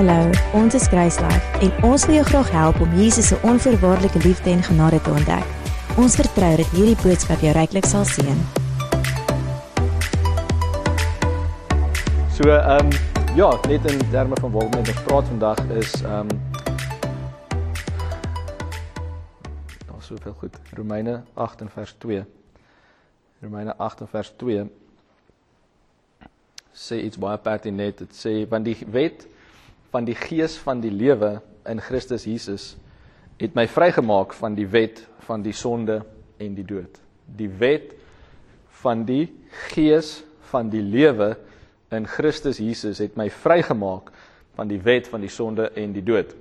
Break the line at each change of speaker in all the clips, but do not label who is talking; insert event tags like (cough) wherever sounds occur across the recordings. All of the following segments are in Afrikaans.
Hallo, ons is Kruislife en ons wil jou graag help om Jesus se onvoorwaardelike liefde en genade te ontdek. Ons vertrou dat hierdie boodskap jou ryklik sal seën.
So ehm um, ja, net in terme van waaroor ons praat vandag is ehm um, Daar's soveel goed. Romeine 8 en vers 2. Romeine 8 en vers 2 sê iets baie pertinent. Dit sê want die wet van die gees van die lewe in Christus Jesus het my vrygemaak van die wet van die sonde en die dood. Die wet van die gees van die lewe in Christus Jesus het my vrygemaak van die wet van die sonde en die dood.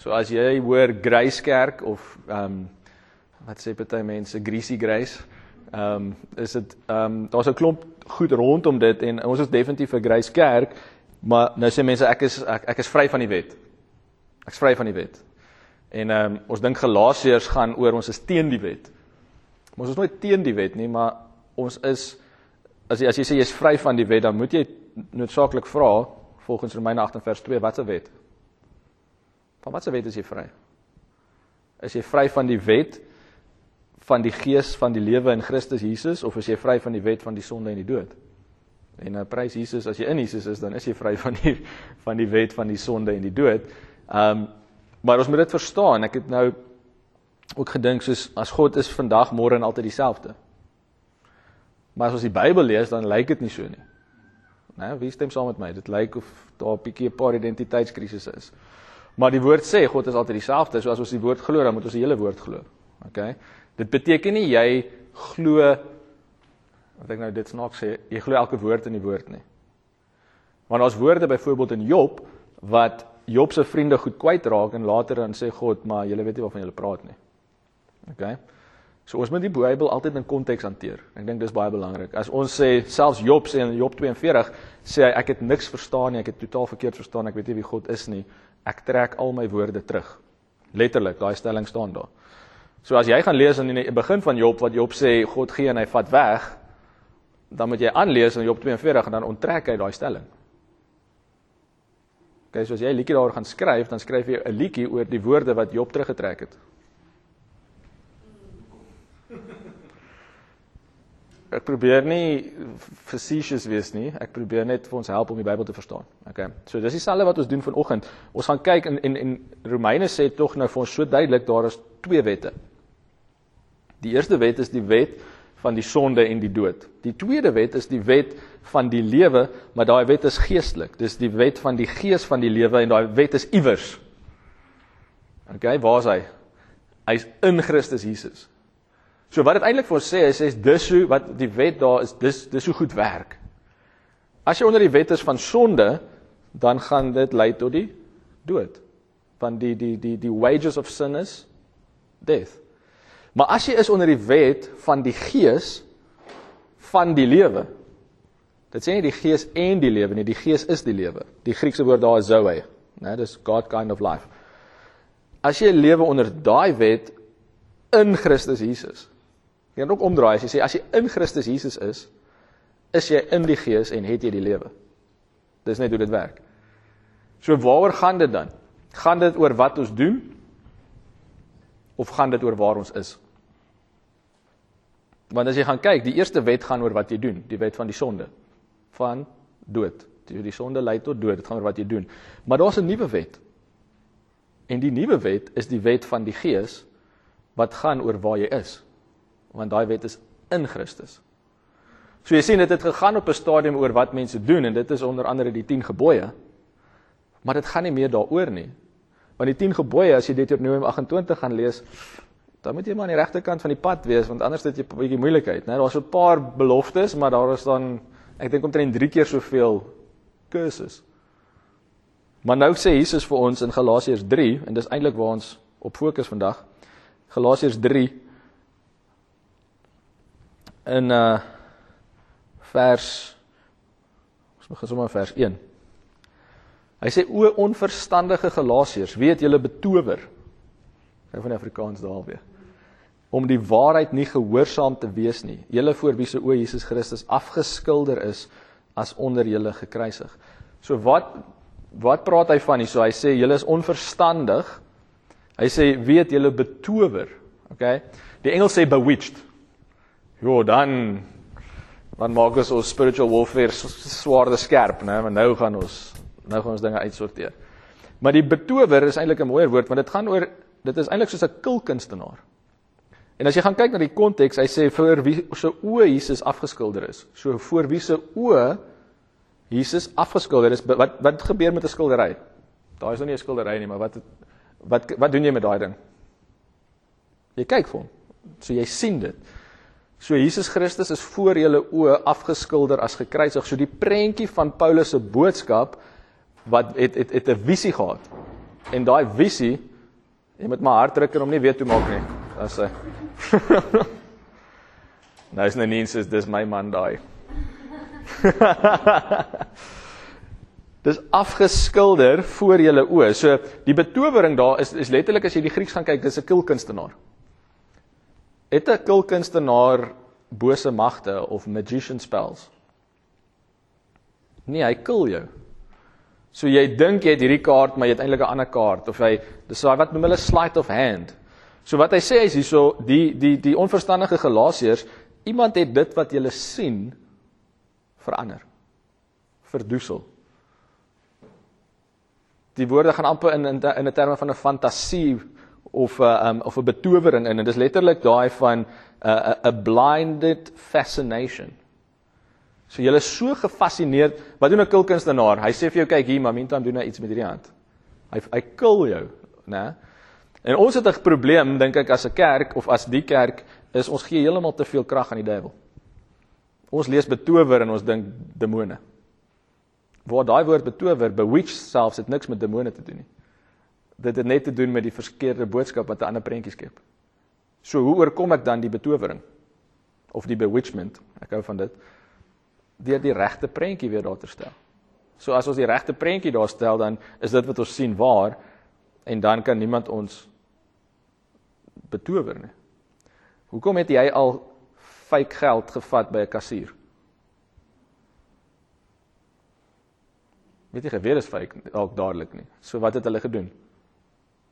So as jy hoor Grace Kerk of ehm um, wat sê party mense Greasy Grace, ehm um, is dit ehm um, daar's 'n klomp goed rondom dit en ons is definitief 'n Grace Kerk Maar nou sê mense ek is ek, ek is vry van die wet. Ek's vry van die wet. En ehm um, ons dink Galasiërs gaan oor ons is teen die wet. Maar ons is nooit teen die wet nie, maar ons is as jy as jy sê jy's vry van die wet, dan moet jy noodsaaklik vra volgens Romeine 8 vers 2 watse wet? Van watse wet is jy vry? Is jy vry van die wet van die gees van die lewe in Christus Jesus of is jy vry van die wet van die sonde en die dood? En nou prys Jesus as jy in Jesus is, dan is jy vry (laughs) van die van die wet van die sonde en die dood. Ehm um, maar ons moet dit verstaan. Ek het nou ook gedink soos as God is vandag, môre en altyd dieselfde. Maar as ons die Bybel lees, dan lyk dit nie so nie. Né? Wie stem saam met my? Dit lyk of daar 'n bietjie 'n paar identiteitskrisisse is. Maar die woord sê God is altyd dieselfde. So as ons die woord glo, dan moet ons die hele woord glo. OK? Dit beteken nie jy glo wat ek nou dit snaaks sê, jy glo elke woord in die woord nie. Want daar's woorde byvoorbeeld in Job wat Job se vriende goed kwytraak en later dan sê God, maar julle weet nie waarvan julle praat nie. OK. So ons moet die Bybel altyd in konteks hanteer. Ek dink dis baie belangrik. As ons sê selfs Job sê in Job 42 sê hy ek het niks verstaan nie, ek het totaal verkeerd verstaan, ek weet nie wie God is nie. Ek trek al my woorde terug. Letterlik, daai stelling staan daar. So as jy gaan lees in die begin van Job wat Job sê God gee en hy vat weg, dan moet jy aanlees in Job 42 en dan onttrek hy daai stelling. Okay, so as jy 'n liedjie daaroor gaan skryf, dan skryf jy 'n liedjie oor die woorde wat Job teruggetrek het. (laughs) Ek probeer nie facetious wees nie. Ek probeer net vir ons help om die Bybel te verstaan. Okay. So dis dieselfde wat ons doen vanoggend. Ons gaan kyk in en en Romeine sê tog nou vir ons so duidelik daar is twee wette. Die eerste wet is die wet van die sonde en die dood. Die tweede wet is die wet van die lewe, maar daai wet is geestelik. Dis die wet van die gees van die lewe en daai wet is iewers. OK, waar is hy? Hy's in Christus Jesus. So wat dit eintlik vir ons sê, hy sê dis hoe wat die wet daar is, dis dis hoe goed werk. As jy onder die wet is van sonde, dan gaan dit lei tot die dood. Want die die die die wages of sin is death. Maar as jy is onder die wet van die gees van die lewe. Dit sê nie die gees en die lewe nie, die gees is die lewe. Die Griekse woord daar is zoe, né? Dis God kind of life. As jy lewe onder daai wet in Christus Jesus. Jy kan ook omdraai as jy sê as jy in Christus Jesus is, is jy in die gees en het jy die lewe. Dis net hoe dit werk. So waaroor gaan dit dan? Gaan dit oor wat ons doen of gaan dit oor waar ons is? Want as jy gaan kyk, die eerste wet gaan oor wat jy doen, die wet van die sonde, van dood. Die, die sonde lei tot dood, dit gaan oor wat jy doen. Maar daar's 'n nuwe wet. En die nuwe wet is die wet van die Gees wat gaan oor waar jy is. Want daai wet is in Christus. So jy sien dit het gegaan op 'n stadium oor wat mense doen en dit is onder andere die 10 gebooie. Maar dit gaan nie meer daaroor nie. Want die 10 gebooie as jy Deuteronomium 28 gaan lees, dan moet jy maar aan die regte kant van die pad wees want anders het jy 'n bietjie moeilikheid, né? Daar's 'n paar beloftes, maar daar is dan ek dink omtrent 3 keer soveel curses. Maar nou sê Jesus vir ons in Galasiërs 3 en dis eintlik waar ons op fokus vandag. Galasiërs 3 in uh vers ons begin sommer vers 1. Hy sê o onverstandige Galasiërs, wie het julle betower? Hy van Afrikaans daar weer. Om die waarheid nie gehoorsaam te wees nie. Julle voor wie se o Jesus Christus afgeskilder is as onder julle gekruisig. So wat Wat praat hy van hier? So hy sê julle is onverstandig. Hy sê weet julle betower. Okay? Die Engels sê bewitched. Jo, dan dan maak ons ons spiritual warfare swaarde skerp, né? Want nou gaan ons nou gaan ons dinge uitsorteer. Maar die betower is eintlik 'n mooier woord want dit gaan oor dit is eintlik soos 'n kulkunstenaar. En as jy gaan kyk na die konteks, hy sê vir wie se oë Jesus afgeskilder is. So voor wie se oë Jesus afgeskilder is. Wat wat gebeur met 'n skildery? Daar is nou nie 'n skildery nie, maar wat wat wat doen jy met daai ding? Jy kyk vir hom. So jy sien dit. So Jesus Christus is voor julle oë afgeskilder as gekruisig. So die prentjie van Paulus se boodskap wat het het het 'n visie gehad. En daai visie jy moet maar hard druk en hom nie weet hoe maak nie. As hy (laughs) Nou is nou nie eens dis my man daai. (laughs) Dis afgeskilder voor julle oë. So die betowering daar is is letterlik as jy die Grieks gaan kyk, dis 'n kulkunstenaar. Het 'n kulkunstenaar bose magte of magician spells? Nee, hy kill jou. So jy dink jy het hierdie kaart, maar jy het eintlik 'n ander kaart of hy dis wat noem hulle sleight of hand. So wat hy sê is hierso die die die onverstandige Galasiërs, iemand het dit wat jy sien verander. Verdoesel. Die woorde gaan amper in in in 'n terme van 'n fantasie of 'n uh, um, of 'n betowering in en dit is letterlik daai van 'n uh, 'n blinded fascination. So jy is so gefassineerd. Wat doen 'n kulkunstenaar? Hy sê vir jou kyk hier, Maminta doen nou iets met hierdie hand. Hy hy kill jou, né? En ons het 'n probleem dink ek as 'n kerk of as die kerk is ons gee heeltemal te veel krag aan die duiwel. Ons lees betower en ons dink demone. Waar daai woord betower, bewitch selfs het niks met demone te doen nie. Dit het net te doen met die verkeerde boodskap wat 'n ander prentjie skep. So hoe oorkom ek dan die betowering of die bewitchment? Ek hou van dit. Deur die regte prentjie weer daar te stel. So as ons die regte prentjie daar stel, dan is dit wat ons sien waar en dan kan niemand ons betower nie. Hoekom het jy al fake geld gevat by 'n kassier? Weet jy geweet is fake dalk dadelik nie. So wat het hulle gedoen?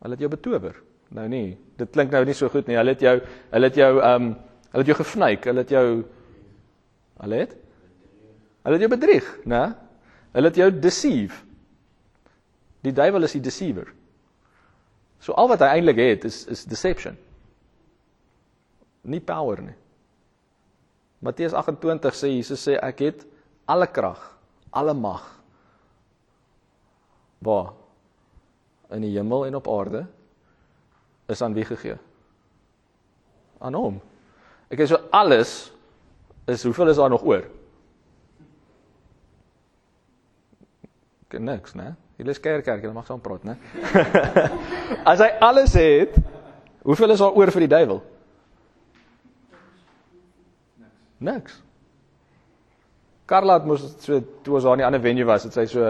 Hulle het jou betower. Nou nie. Dit klink nou nie so goed nie. Hulle het jou hulle het jou ehm um, hulle het jou gefnyk. Hulle het jou Hulle het Hulle het jou bedrieg, né? Hulle het jou deceive. Die duiwel is die deceiver. So al wat hy eintlik het is is deception nie power nie. Matteus 28 sê Jesus sê ek het alle krag, alle mag. Waar? In die hemel en op aarde is aan wie gegee? Aan hom. Ek sê so alles is hoeveel is daar nog oor? Niks, né? Julle is kerk kerk, julle mag saam praat, né? (laughs) As hy alles het, hoeveel is daar oor vir die duiwel? Niks. Karla het mos so toe ons daar in die ander venue was, het sy so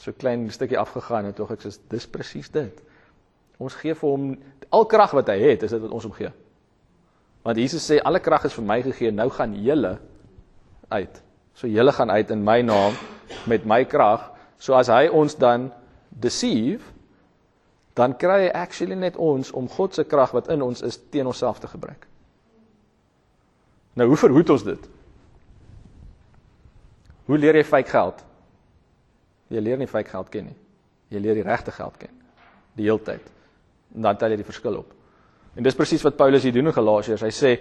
so klein stukkie afgegaan en tog ek sê dis presies dit. Ons gee vir hom al krag wat hy het, is dit wat ons hom gee. Want Jesus sê alle krag is vir my gegee, nou gaan julle uit. So julle gaan uit in my naam met my krag. So as hy ons dan deceive, dan kry hy actually net ons om God se krag wat in ons is teen onsself te gebruik. Nou hoe verhoed ons dit? Hoe leer jy fake geld? Jy leer nie fake geld ken nie. Jy leer die regte geld ken. Die heeltyd. En dan tel jy die verskil op. En dis presies wat Paulus hier doen in Galasiërs. Hy sê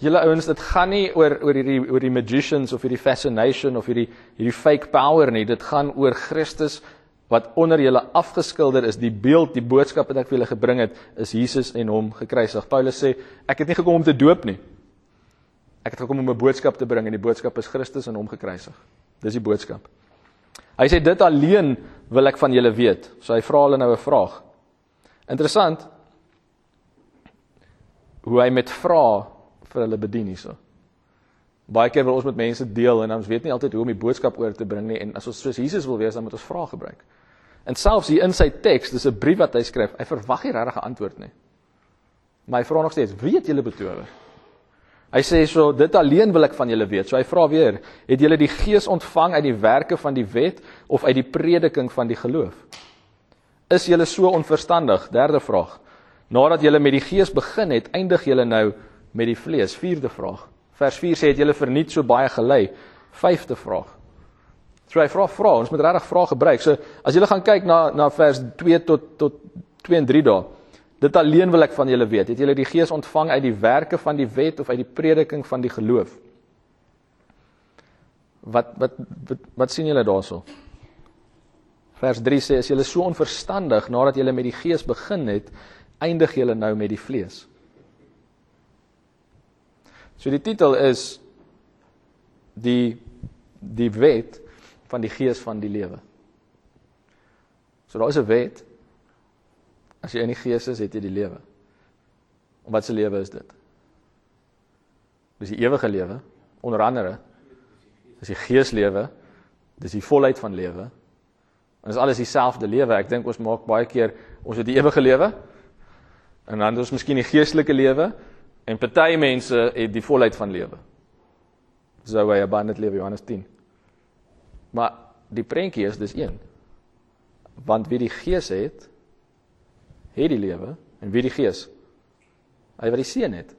julle ouens, dit gaan nie oor oor hierdie oor die magicians of hierdie fascination of hierdie hierdie fake power nie. Dit gaan oor Christus wat onder julle afgeskilder is. Die beeld, die boodskap wat ek vir julle gebring het, is Jesus en hom gekruisig. Paulus sê ek het nie gekom om te doop nie. Ek het gekom om 'n boodskap te bring en die boodskap is Christus en hom gekruisig. Dis die boodskap. Hy sê dit alleen wil ek van julle weet. So hy vra hulle nou 'n vraag. Interessant hoe hy met vra vir hulle bedien hierso. Baie keer wil ons met mense deel en ons weet nie altyd hoe om die boodskap oor te bring nie en as ons soos Jesus wil wees dan moet ons vra gebruik. En selfs hier in sy teks, dis 'n brief wat hy skryf, hy verwag nie regtig 'n antwoord nie. Maar hy vra nog steeds, weet julle betower? Hy sê so dit alleen wil ek van julle weet. So hy vra weer, het julle die gees ontvang uit die werke van die wet of uit die prediking van die geloof? Is julle so onverstandig? Derde vraag. Nadat julle met die gees begin het, eindig julle nou met die vlees. Vierde vraag. Vers 4 sê het julle verniet so baie gelei. Vyfde vraag. So hy vra vra, ons moet regtig vrae gebruik. So as julle gaan kyk na na vers 2 tot tot 2 en 3 dae. Dit alleen wil ek van julle weet. Het julle die gees ontvang uit die werke van die wet of uit die prediking van die geloof? Wat wat wat, wat sien julle daarso? Vers 3 sê as julle so onverstandig nadat julle met die gees begin het, eindig julle nou met die vlees. So die titel is die die wet van die gees van die lewe. So daar is 'n wet. As jy in die gees is, het jy die lewe. En wat se lewe is dit? Dis die ewige lewe, onder andere. Dis die geeslewe. Dis die volheid van lewe. En dis alles dieselfde lewe. Ek dink ons maak baie keer ons het die ewige lewe en dan het ons miskien die geestelike lewe en party mense het die volheid van lewe. Sou hy abundant lewe Johannes 10. Maar die prentjie is dis een. Want wie die Gees het, het die lewe en wie die Gees? Hy wat die Seun het.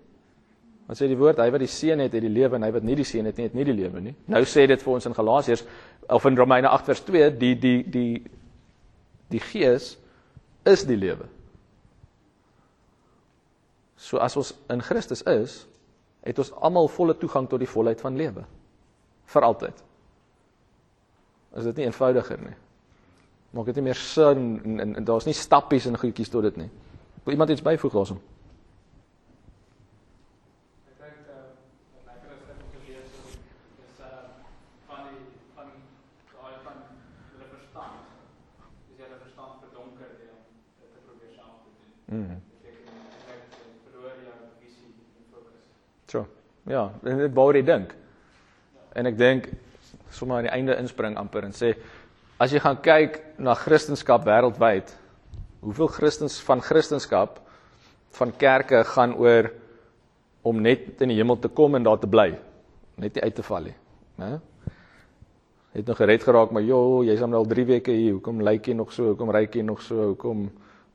Wat sê die woord? Hy wat die Seun het, het die lewe en hy wat nie die Seun het nie, het nie die lewe nie. Nou sê dit vir ons in Galasiërs of in Romeine 8 vers 2, die die die die Gees is die lewe. So as ons in Christus is, het ons almal volle toegang tot die volheid van lewe. Vir altyd. Is dit nie eenvoudiger nie? Maak dit nie meer sin en, en, en daar's nie stappies en goedjies tot dit nie. Wil iemand iets byvoeg daaroor? Mm. Ja, dit wou jy dink. En ek dink sommer aan die einde inspring amper en sê as jy gaan kyk na Christendom wêreldwyd, hoeveel Christens van Christendom van kerke gaan oor om net in die hemel te kom en daar te bly, net nie uit te val nie, né? Het nog gered geraak, maar jo, jy's nou al 3 weke hier. Hoekom lyk jy nog so? Hoekom ryk jy nog so? Hoekom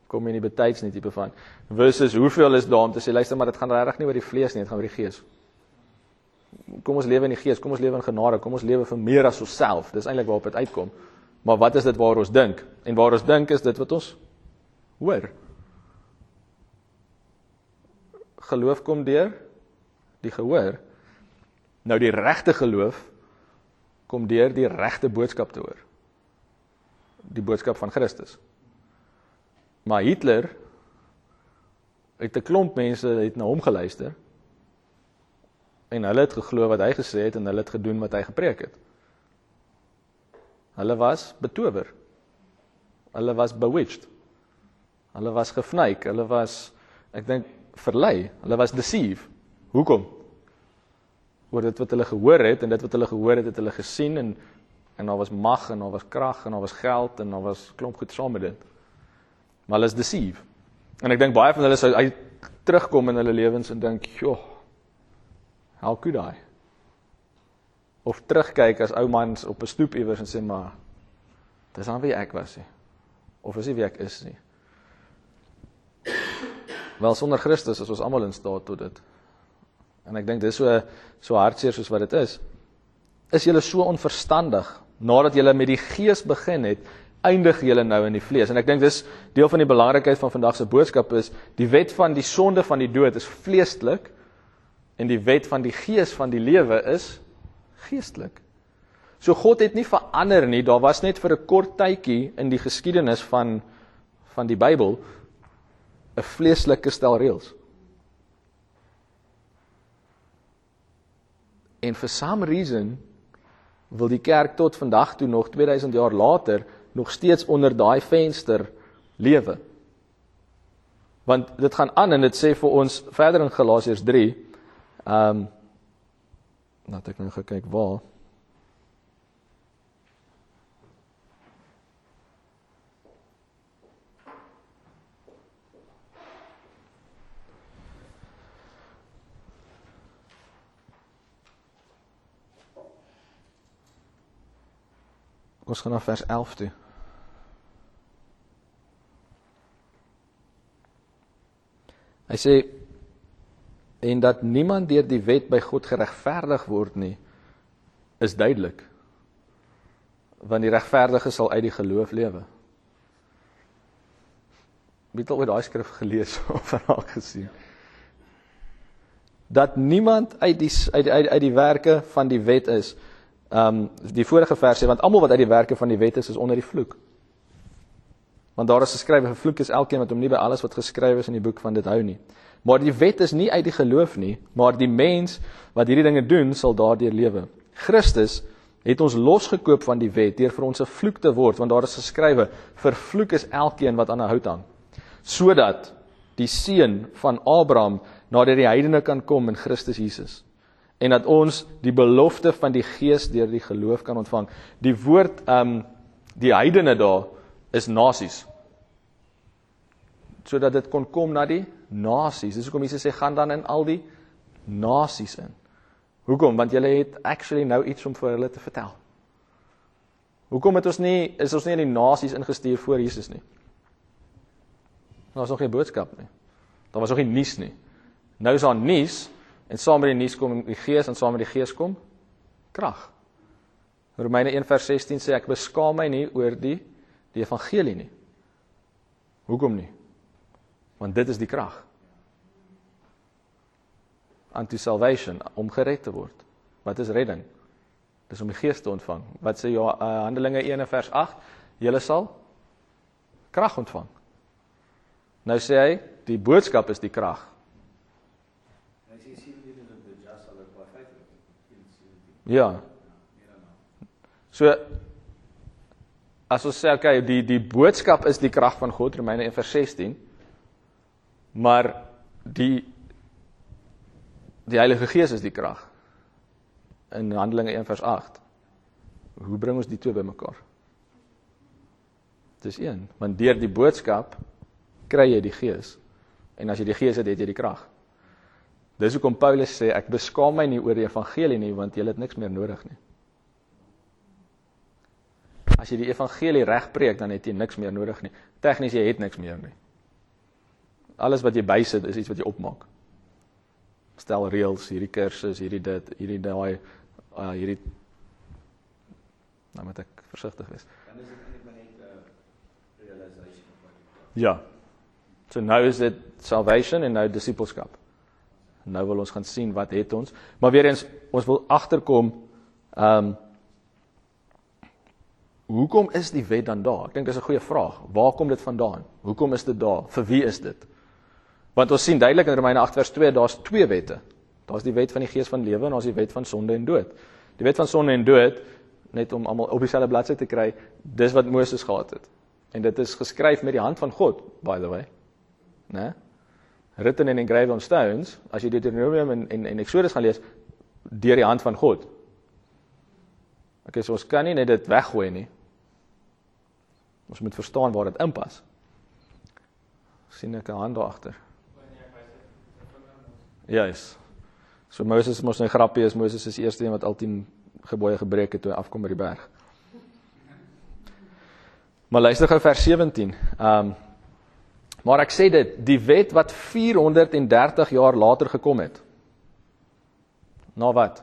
kom jy nie betyds nie tipe van versus hoeveel is daar om te sê luister maar dit gaan regtig nie oor die vlees nie dit gaan oor die gees kom ons lewe in die gees kom ons lewe in genade kom ons lewe vir meer as onsself. Dis eintlik waarop dit uitkom. Maar wat is dit waar ons dink? En waar ons dink is dit wat ons hoor. Geloof kom deur die gehoor. Nou die regte geloof kom deur die regte boodskap te hoor. Die boodskap van Christus. Maar Hitler het 'n klomp mense het na hom geluister. En hulle het geglo wat hy gesê het en hulle het gedoen wat hy gepreek het. Hulle was betower. Hulle was bewitched. Hulle was gefnuik, hulle was ek dink verlei, hulle was deceived. Hoekom? Oor dit wat hulle gehoor het en dit wat hulle gehoor het, het hulle gesien en en daar was mag en daar was krag en daar was geld en daar was klomp goed saam met dit maar hulle is deceive. En ek dink baie van hulle sou uit terugkom in hulle lewens en dink, "Joh, how could I?" Of terugkyk as ou mans op 'n stoep iewers en sê, "Maar dis dan wie ek was nie." Of is nie wie ek is nie. Wel sonder Christus is ons almal in staat tot dit. En ek dink dis so so hartseer soos wat dit is. Is julle so onverstandig nadat julle met die gees begin het eindig julle nou in die vlees. En ek dink dis deel van die belangrikheid van vandag se boodskap is die wet van die sonde van die dood is vleeslik en die wet van die gees van die lewe is geestelik. So God het nie verander nie. Daar was net vir 'n kort tydjie in die geskiedenis van van die Bybel 'n vleeslike stel reëls. En for some reason wil die kerk tot vandag toe nog 2000 jaar later nog steeds onder daai venster lewe. Want dit gaan aan en dit sê vir ons verder in Galasiërs 3. Ehm um, laat ik nog gou kyk waar. Ons gaan na vers 11 toe. Hy sê en dat niemand deur die wet by God geregverdig word nie is duidelik. Want die regverdige sal uit die geloof lewe. Wie het al ooit daai skrif gelees (laughs) of verhaal gesien? Dat niemand uit die uit uit uit die werke van die wet is. Um die vorige vers sê want almal wat uit die werke van die wet is is onder die vloek. Want daar is geskrywe vervloek is elkeen wat hom nie by alles wat geskrywe is in die boek van dit hou nie. Maar die wet is nie uit die geloof nie, maar die mens wat hierdie dinge doen sal daardeur lewe. Christus het ons losgekoop van die wet deur vir ons 'n vloek te word, want daar is geskrywe: "Vervloek is elkeen wat aan 'n hout hang." Sodat die seun van Abraham nader die heidene kan kom in Christus Jesus en dat ons die belofte van die Gees deur die geloof kan ontvang. Die woord ehm um, die heidene daar is nasies. Sodat dit kon kom na die nasies. Dis hoekom Jesus sê gaan dan in al die nasies in. Hoekom? Want julle het actually nou iets om vir hulle te vertel. Hoekom het ons nie is ons nie in die nasies ingestuur voor Jesus nie? Daar was nog geen boodskap nie. Daar was nog nie nuus nie. Nou is daar nuus en saam met die nuus kom die Gees en saam met die Gees kom krag. Romeine 1:16 sê ek beskaam my nie oor die die evangelie nie. Hoekom nie? Want dit is die krag. Unto salvation om gered te word. Wat is redding? Dis om die Gees te ontvang. Wat sê ja uh, Handelinge 1 vers 8? Julle sal krag ontvang. Nou sê hy, die boodskap is die krag. Ja. So as ons sê okay, die die boodskap is die krag van God, Romeine 1:16. Maar die die Heilige Gees is die krag. In Handelinge 1:8. Hoe bring ons die twee bymekaar? Dis een, want deur die boodskap kry jy die Gees. En as jy die Gees het, het jy die krag. Dis hoekom Paulus sê ek beskaam my nie oor die evangelie nie want jy het niks meer nodig nie. As jy die evangelie reg preek, dan het jy niks meer nodig nie. Tegnies jy het niks meer nie. Alles wat jy bysit is iets wat jy opmaak. Stel reëls, hierdie kursus, hierdie dit, hierdie daai uh hierdie Nou moet ek versigtig wees. Dan is dit eintlik net 'n uh, realization van Ja. So nou is dit salvation en nou disipelskap. Nou wil ons gaan sien wat het ons, maar weer eens ons wil agterkom ehm um, Hoekom is die wet dan daar? Ek dink dis 'n goeie vraag. Waar kom dit vandaan? Hoekom is dit daar? Vir wie is dit? Want ons sien duidelik in Romeine 8 vers 2, daar's twee wette. Daar's die wet van die gees van lewe en daar's die wet van sonde en dood. Die wet van sonde en dood, net om almal op dieselfde bladsy te kry, dis wat Moses gehad het. En dit is geskryf met die hand van God, by the way. Né? Written in engraved on stones, as jy Deuteronomium en en, en Exodus gaan lees, deur die hand van God. Okay, so ons kan nie net dit weggooi nie. Ons moet verstaan waar dit inpas. sien ek 'n hand daar agter. Ja, is. So Moses mos nou grappie is Moses is die eerste een wat al 10 gebooie gebreek het toe hy afkom by die berg. Maar luister gou vers 17. Ehm um, maar ek sê dit, die wet wat 430 jaar later gekom het. Na wat?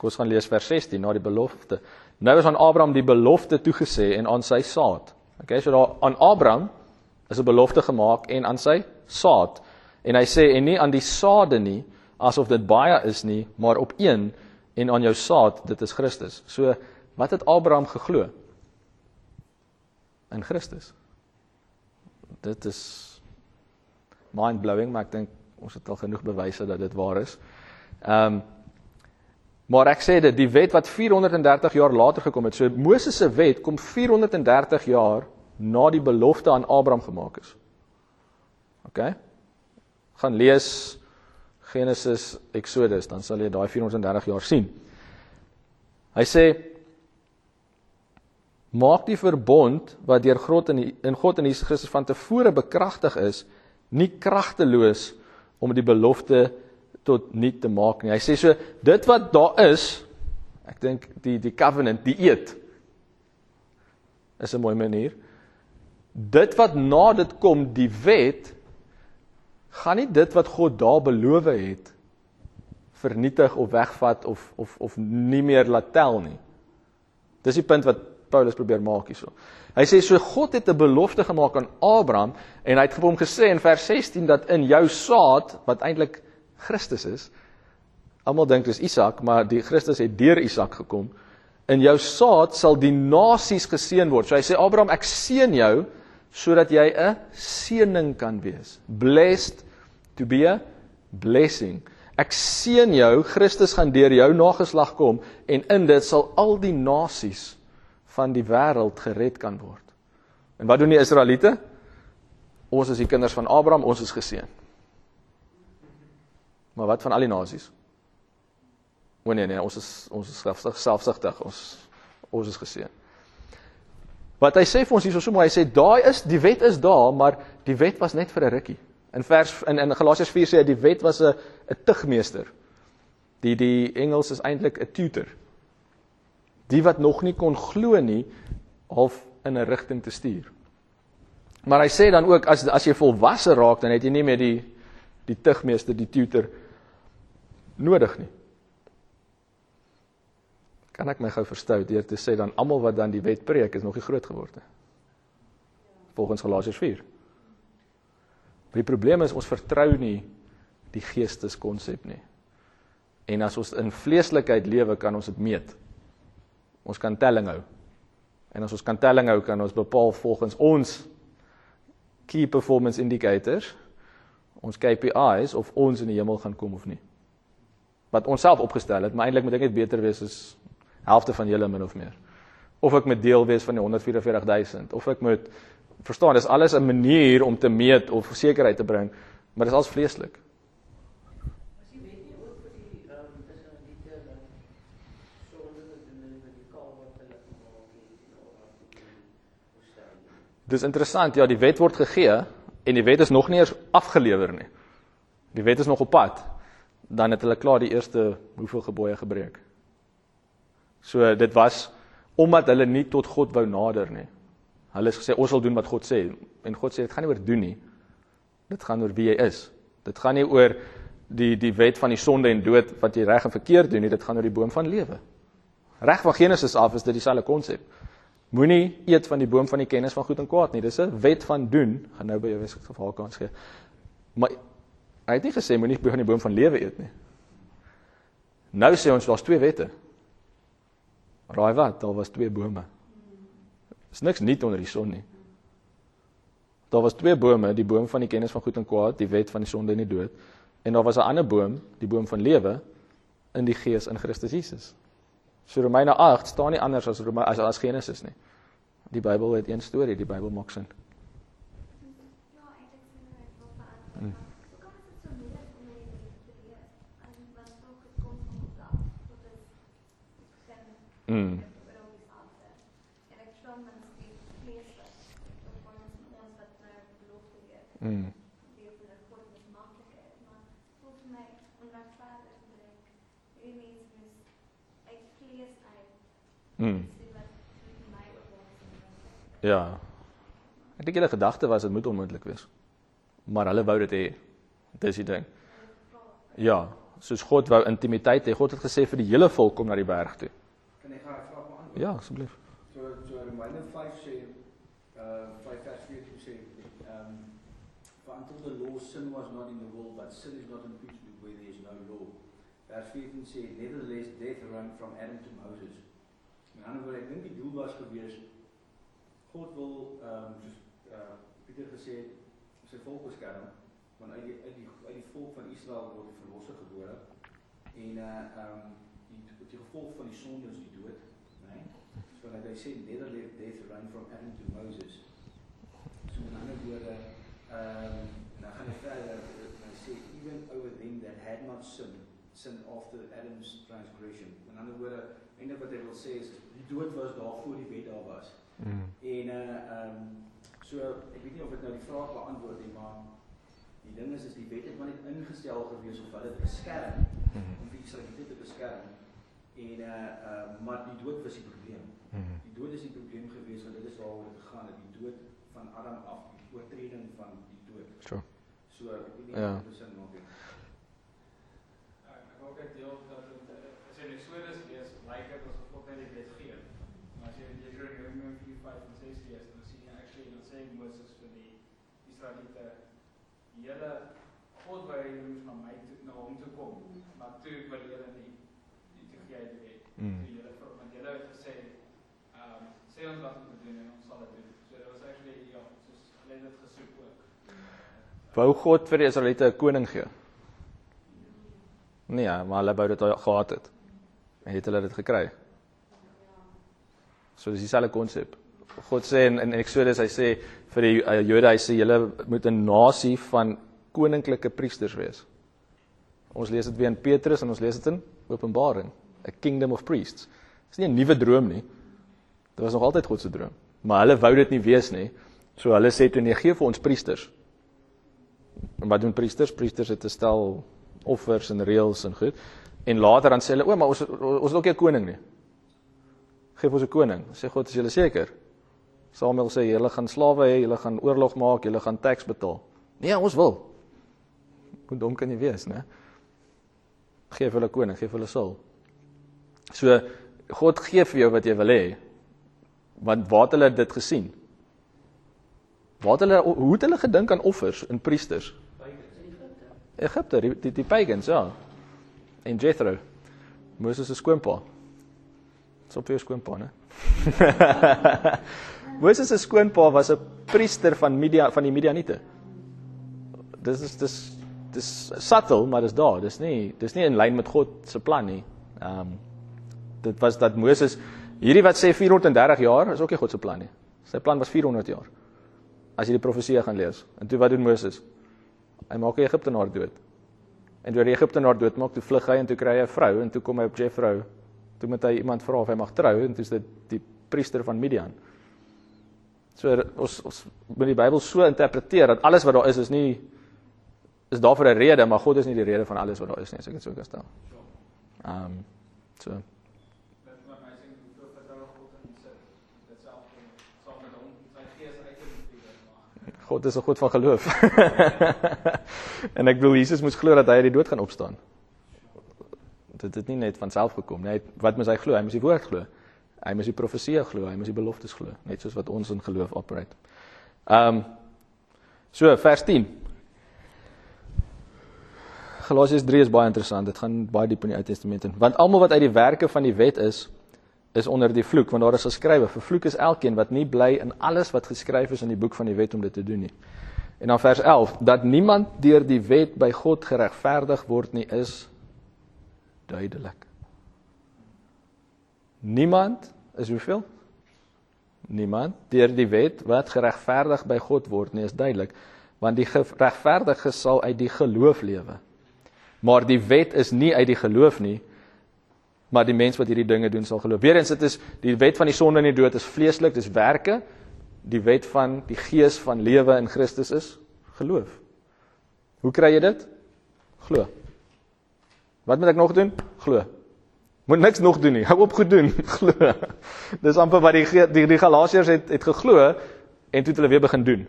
Kom ons gaan lees vers 16 na die belofte. Nou is aan Abraham die belofte toegesê en aan sy saad. Okay, so daar aan Abraham is 'n belofte gemaak en aan sy saad. En hy sê en nie aan die saade nie asof dit baie is nie, maar op een en aan jou saad, dit is Christus. So wat het Abraham geglo? In Christus. Dit is mind blowing, maar ek dink ons het al genoeg bewyse dat dit waar is. Ehm um, Maar ek sê dit, die wet wat 430 jaar later gekom het, so Moses se wet kom 430 jaar na die belofte aan Abraham gemaak is. OK? Gaan lees Genesis, Exodus, dan sal jy daai 430 jaar sien. Hy sê maak die verbond wat deur God in in God en Jesus Christus van tevore bekragtig is, nie kragteloos om die belofte tot nul te maak nie. Hy sê so dit wat daar is Ek dink die die covenant, die eed is 'n mooi manier. Dit wat na dit kom, die wet gaan nie dit wat God daar beloof het vernietig of wegvat of of of nie meer laat tel nie. Dis die punt wat Paulus probeer maak hierso. Hy sê so God het 'n belofte gemaak aan Abraham en hy het vir hom gesê in vers 16 dat in jou saad wat eintlik Christus is. Almal dink dis Isak, maar die Christus het deur Isak gekom. In jou saad sal die nasies geseën word. So hy sê Abraham, ek seën jou sodat jy 'n seëning kan wees. Blessed to be a blessing. Ek seën jou, Christus gaan deur jou nageslag kom en in dit sal al die nasies van die wêreld gered kan word. En wat doen die Israeliete? Ons is die kinders van Abraham, ons is geseën. Maar wat van al die nasies? O nee nee, ons is ons is selfsug selfsugtig, ons ons is geseën. Wat hy sê vir ons hier so mooi, hy sê daai is die wet is daar, maar die wet was net vir 'n rukkie. In vers in in Galasiërs 4 sê hy die wet was 'n 'n tugmeester. Die die Engels is eintlik 'n tutor die wat nog nie kon glo nie half in 'n rigting te stuur. Maar hy sê dan ook as as jy volwasse raak dan het jy nie meer die die tugmeester, die tutor nodig nie. Kan ek my gou verstou deur te sê dan almal wat dan die wet preek is nog nie groot geword nie. Volgens Galasiërs 4. Die probleem is ons vertrou nie die geesteskonsep nie. En as ons in vleeslikheid lewe, kan ons dit meet. Ons kan telling hou. En as ons kan telling hou, kan ons bepaal volgens ons key performance indicators, ons KPIs of ons in die hemel gaan kom of nie. Wat ons self opgestel het, maar eintlik moet ek net beter wees as helfte van julle min of meer. Of ek moet deel wees van die 144000 of ek moet verstaan, dis alles 'n manier om te meet of sekerheid te bring, maar dis als vleeslik. Dis interessant, ja, die wet word gegee en die wet is nog nie eens afgelewer nie. Die wet is nog op pad. Dan het hulle klaar die eerste hoeveel gebooie gebreek. So dit was omdat hulle nie tot God wou nader nie. Hulle het gesê ons sal doen wat God sê en God sê dit gaan nie oor doen nie. Dit gaan oor wie jy is. Dit gaan nie oor die die wet van die sonde en dood wat jy reg en verkeerd doen nie, dit gaan oor die boom van lewe. Reg van Genesis af is dit dieselfde konsep. Moenie eet van die boom van die kennis van goed en kwaad nie. Dis 'n wet van doen. Gaan nou by jou wees geval kans gee. Maar hy het nie gesê moenie van die boom van lewe eet nie. Nou sê ons daar's twee wette. Raai wat? Daar was twee bome. Is niks nuut onder die son nie. Daar was twee bome, die boom van die kennis van goed en kwaad, die wet van die sonde en die dood, en daar was 'n ander boom, die boom van lewe in die gees in Christus Jesus. So Romeine 8 staan nie anders as Romeine as, as Genesis nie. Die Bybel het een storie, die Bybel maak sin. Ja, ek het sin met wat aan. Hmm. Mm. Mm. Mm. Ja. Ek dink hulle gedagte was dit moet onmoontlik wees. Maar hulle wou dit hê. Dis die ding. Ja, soos God wou intimiteit hê. God het gesê vir die hele volk kom na die berg toe.
Kan ek 'n vraag beantwoord?
Ja, asseblief.
So so Romeine 5 sê uh 5 vers 14 sê um, for until the law sin was not in the world but sin is not imputed where there is no law. Vers 14 sê nevertheless death ran from Adam to Moses. Met ander woorde, ek dink die doel was gewees God wil ehm um, uh Pieter gesê het sy volk beskerm want uit die uit die uit die volk van Israel word die verlosser gebore en uh ehm um, die gevolg van die sonde is die dood, né? Nee? So dat hy sê neither let death run from Adam to Moses. So met ander woorde ehm um, nou gaan hy verder hy sê even over them that had not sinned sin after Adam's transgression. In ander woorde, eintlik wat hy wil sê is die dood was daar voor die wet daar was. Mm. En uh ehm um, so ek weet nie of dit nou die vraag beantwoord nie, maar die ding is is die wet het maar net ingestel gewees om hulle te beskerm mm. om die Israeliete te beskerm. En uh uh maar die dood was die probleem.
Mhm.
Die dood is die probleem gewees want dit is waaroor dit gegaan het, die dood van Adam af, die oortreding van die dood.
Sure.
So ek weet nie
Ja.
of dit sin maak nie.
Ja, ek ook net deel dat dit eh, as jy in Exodus lees, lyk dit asof God net die wet gee. Maar as jy in Deuteronomium 4, 5 en 6 lees, dan sien jy actually dan sê Moses vir die Israeliete, julle God wou hê julle moes na my toe na hom toe kom, maar toe wil julle nie. Die wet.
Mm.
Toe julle vir want julle het gesê, ehm um, sê ons wat te doen en ons sal dit doen. So dit was actually ja, soos hulle het dit gesoek ook.
Wou God vir die Israeliete 'n koning gee? Nee, maar hulle wou dit gehad het. En het hulle dit gekry? So dis dieselfde konsep. God sê in, in Exodus hy sê vir die uh, Jode hy sê julle moet 'n nasie van koninklike priesters wees. Ons lees dit weer in Petrus en ons lees dit in Openbaring, a kingdom of priests. Dis nie 'n nuwe droom nie. Dit was nog altyd God se droom, maar hulle wou dit nie wees nie. So hulle sê toe nee, gee vir ons priesters. En wat doen priesters? Priesters het 'n stel offers en reëls en goed. En later dan sê hulle, "O, maar ons ons is ook 'n koning nie." Geef ons 'n koning. Sê God, "Is julle seker?" Samuel sê, "Julle gaan slawe hê, julle gaan oorlog maak, julle gaan taks betaal." Nee, ons wil. Hoe dom kan jy wees, né? Geef hulle koning, geef hulle Saul. So God gee vir jou wat jy wil hê. Want waar het hulle dit gesien? Waar het hulle hoe het hulle gedink aan offers en priesters? Egipte, die die, die pagans, ja. En Jethro. Moses se skoonpa. Dis op jou skoonpa, né? (laughs) Moses se skoonpa was 'n priester van Midia van die Midianiete. Dis is dis dis subtle, maar dis daar. Dis nie dis nie in lyn met God se plan nie. Ehm um, dit was dat Moses hierdie wat sê 430 jaar is ook nie God se plan nie. Sy plan was 400 jaar. As jy die profeseë gaan lees. En toe wat doen Moses? Hy maak 'n Egiptenaar dood. En deur die Egiptenaar dood maak, toe vlug hy en toe kry hy 'n vrou en toe kom hy op Jethro. Toe moet hy iemand vra of hy mag trou en toe is dit die priester van Midian. So ons ons moet die Bybel so interpreteer dat alles wat daar is is nie is daar vir 'n rede, maar God is nie die rede van alles wat daar is nie, as ek dit so kan stel. Ehm um, so
Dit is amazing hoeveel vertroue God in sit. Dit self saam met hom sy gees uit te figuur maar.
God is 'n God van geloof. (laughs) en ek bedoel Jesus moes glo dat hy uit die dood gaan opstaan. Dit het nie net van self gekom nie. Het, wat moet hy glo? Hy moes die woord glo. Hy moes die profeseë glo, hy moes die beloftes glo, net soos wat ons in geloof operate. Ehm um, so vers 10. Galasiërs 3 is baie interessant. Dit gaan baie diep in die Ou Testament in. Want almal wat uit die werke van die wet is, is onder die vloek, want daar is geskrywe: "Vervloek is elkeen wat nie bly in alles wat geskryf is in die boek van die wet om dit te doen nie." En dan vers 11: "Dat niemand deur die wet by God geregverdig word nie, is duidelik." Niemand is hoeveel? Niemand deur die wet wat geregverdig by God word nie, is duidelik, want die geregverdige sal uit die geloof lewe. Maar die wet is nie uit die geloof nie, maar die mens wat hierdie dinge doen sal geloof. Weerens dit is die wet van die sonde en die dood is vleeslik, dis werke. Die wet van die gees van lewe in Christus is geloof. Hoe kry jy dit? Glo. Wat moet ek nog doen? Glo. Moet niks nog doen nie. Hou op gedoen. (laughs) Glo. Dis amper wat die die, die Galasiërs het het geglo en toe het hulle weer begin doen.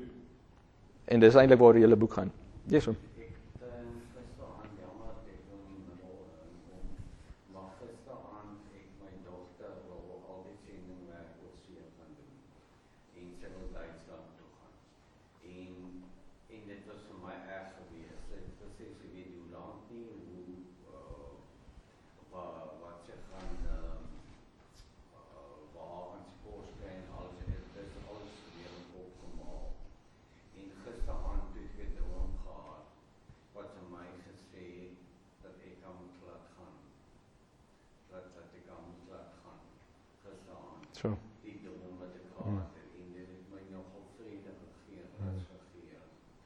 En dis eintlik waar die hele boek gaan. Jesus.
Ek uh, gisteraan jammer dat ek nou nie middel uh, kom. Maar gisteraan ek my dogter wil al die sendingwerk op see gaan doen. En sy wil Duitsland toe gaan. En en dit was vir my erg geweest. Sy het gesê sy weet nie hoe lank nie, hoe uh, wat wat sy gaan uh, uh, waar aan sy kos kry en alles en dit is alles weer opgemaak. En gisteraand toe ek 'n droom gehad wat vir my gesê het dat ek kan moet laat gaan. Dat dat ek kan moet laat gaan. Gisteraand
So.
die droom wat ek gehad het en dit het my nogal vrede gegee, rus gegee.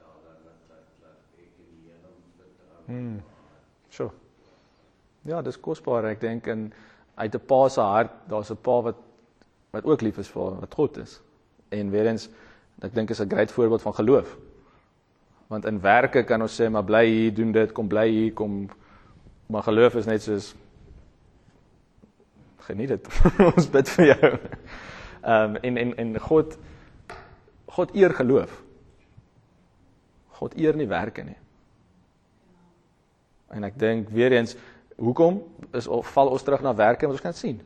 Daar dat dat dat dat ek in die Here moet vertrou.
Hmm. So. Ja, dis kosbaar. Ek dink in uit 'n pa se hart, daar's 'n pa wat wat ook lief is vir haar, wat God is. En weer eens, ek dink is 'n groot voorbeeld van geloof. Want in werke kan ons sê maar bly hier, doen dit, kom bly hier, kom maar geloof is net soos geniet dit. (laughs) ons bid vir jou. Ehm um, en en en God God eer geloof. God eer nie werke nie. En ek dink weer eens hoekom is of val ons terug na werke want ons kan sien.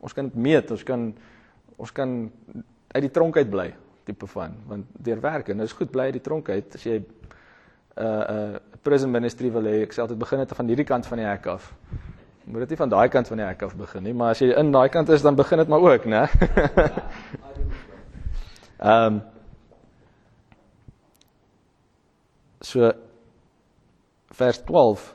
Ons kan meet, ons kan ons kan uit die tronk uit bly tipe van want deur werk en dit is goed bly uit die tronk uit. As jy 'n uh, 'n uh, prison ministry wil hê ek sê altyd begin dit van hierdie kant van die hek af. Moet dit nie van daai kant van die hek af begin nie maar as jy in daai kant is dan begin dit maar ook né? (laughs) Ehm um, so vers 12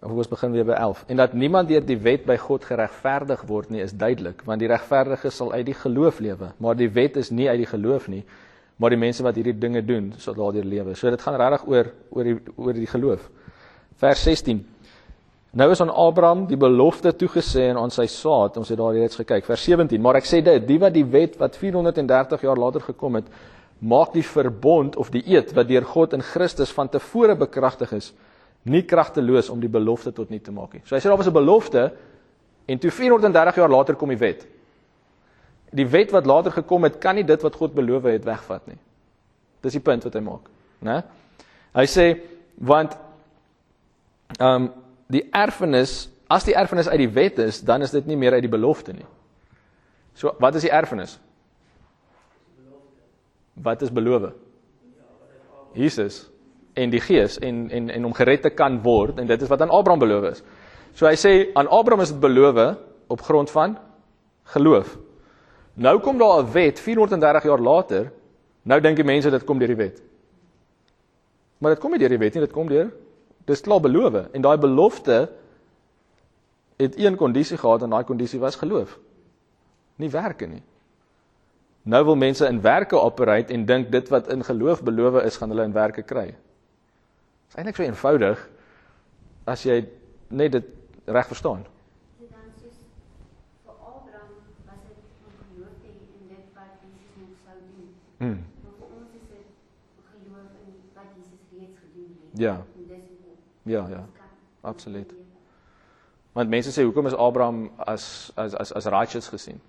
Of ons begin weer by 11. En dat niemand deur die wet by God geregverdig word nie, is duidelik, want die regverdige sal uit die geloof lewe, maar die wet is nie uit die geloof nie, maar die mense wat hierdie dinge doen, sal daardeur lewe. So dit gaan regtig oor oor die oor die geloof. Vers 16. Nou is aan Abraham die belofte toegesê en aan sy saad, ons het daar reeds gekyk. Vers 17. Maar ek sê dit, die wat die wet wat 430 jaar later gekom het, maak die verbond of die eed wat deur God in Christus van tevore bekragtig is, nie kragteloos om die belofte tot nie te maak nie. So hy sê daar was 'n belofte en toe 430 jaar later kom die wet. Die wet wat later gekom het, kan nie dit wat God beloof het wegvat nie. Dis die punt wat hy maak, né? Hy sê want ehm um, die erfenis, as die erfenis uit die wet is, dan is dit nie meer uit die belofte nie. So wat is die erfenis? Wat is belofte? Jesus en die Gees en en en om gered te kan word en dit is wat aan Abraham beloof is. So hy sê aan Abraham is dit beloof op grond van geloof. Nou kom daar 'n wet 430 jaar later. Nou dink die mense dit kom deur die wet. Maar dit kom nie deur die wet nie, dit kom deur dis klaar beloof en daai belofte het een kondisie gehad en daai kondisie was geloof. Nie werke nie. Nou wil mense in werke operate en dink dit wat in geloof beloof is, gaan hulle in werke kry. Dit is eintlik so eenvoudig as jy net dit reg verstaan. Mm.
Het.
Ja. Ja, ja.
kan
Absoluut. Want mense sê hoekom is Abraham as as as as righteous gesien?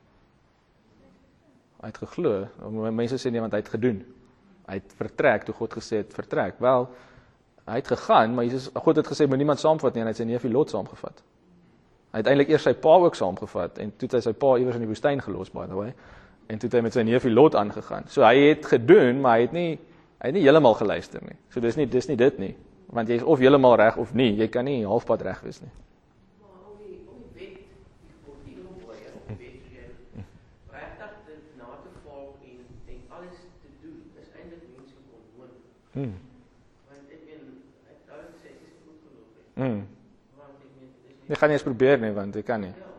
Hy het geglo. Mense sê nee want hy het gedoen. Hy het vertrek toe God gesê het vertrek. Wel, hy het gegaan, maar Jesus God het gesê moenie iemand saamvat nie en hy het sy neefie Lot saamgevat. Hy het eintlik eers sy pa ook saamgevat en toe het hy sy pa iewers in die woestyn gelos by the way. En toe het hy met sy neefie Lot aangegaan. So hy het gedoen, maar hy het nie hy het nie heeltemal geluister nie. So dis nie dis nie dit nie. Want jy is of heeltemal reg of nie. Jy kan nie halfpad reg wees nie.
Maar om die om die wet of die onbooie of die wet jy regtig dit na te volg en en alles te doen is eintlik menslike onmoontlik.
Mm.
Want ek ben ek dink ek is goed het.
Mm.
Want ek meen dis
Jy gaan nie eens probeer nie want jy kan nie.
ja.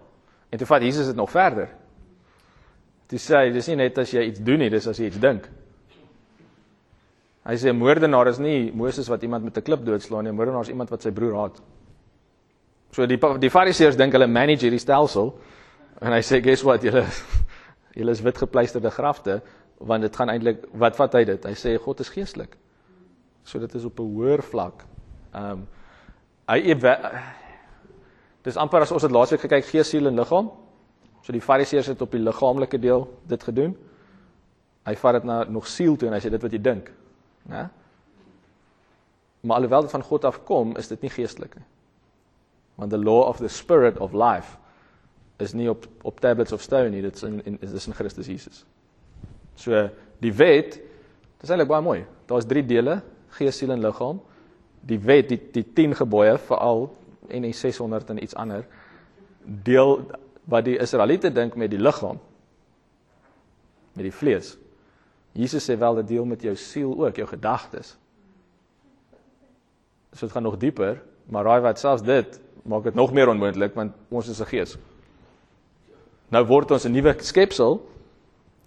En toe vat Jesus dit nog verder. Toe sê hy dis nie net as jy iets doen nie, dis as jy iets dink. Hy sê 'n moordenaar is nie Moses wat iemand met 'n klip doodslaan nie, 'n moordenaar is iemand wat sy broer haat. So die die Fariseërs dink hulle manage hierdie stelsel en hy sê guess what, julle julle is wit gepleisterde grafte want dit gaan eintlik wat vat hy dit? Hy sê God is geestelik. So dit is op 'n hoër vlak. Ehm um, hy Dis amper as ons het laasweek gekyk gees, siel en liggaam. So die Fariseërs het op die liggaamlike deel dit gedoen. Hy vat dit na nog siel toe en hy sê dit wat jy dink, né? Maar alhoewel dit van God af kom, is dit nie geestelik nie. Want the law of the spirit of life is nie op op tablets of stone nie, dit is in, in is dis in Christus Jesus. So die wet, dis eintlik baie mooi. Daar's 3 dele, gees, siel en liggaam. Die wet, die die 10 gebooie veral en die 600 en iets ander deel wat die Israeliete dink met die liggaam met die vlees. Jesus sê wel dit deel met jou siel ook, jou gedagtes. So dit gaan nog dieper, maar raai wat selfs dit maak dit nog meer onmoontlik want ons is 'n gees. Nou word ons 'n nuwe skepsel.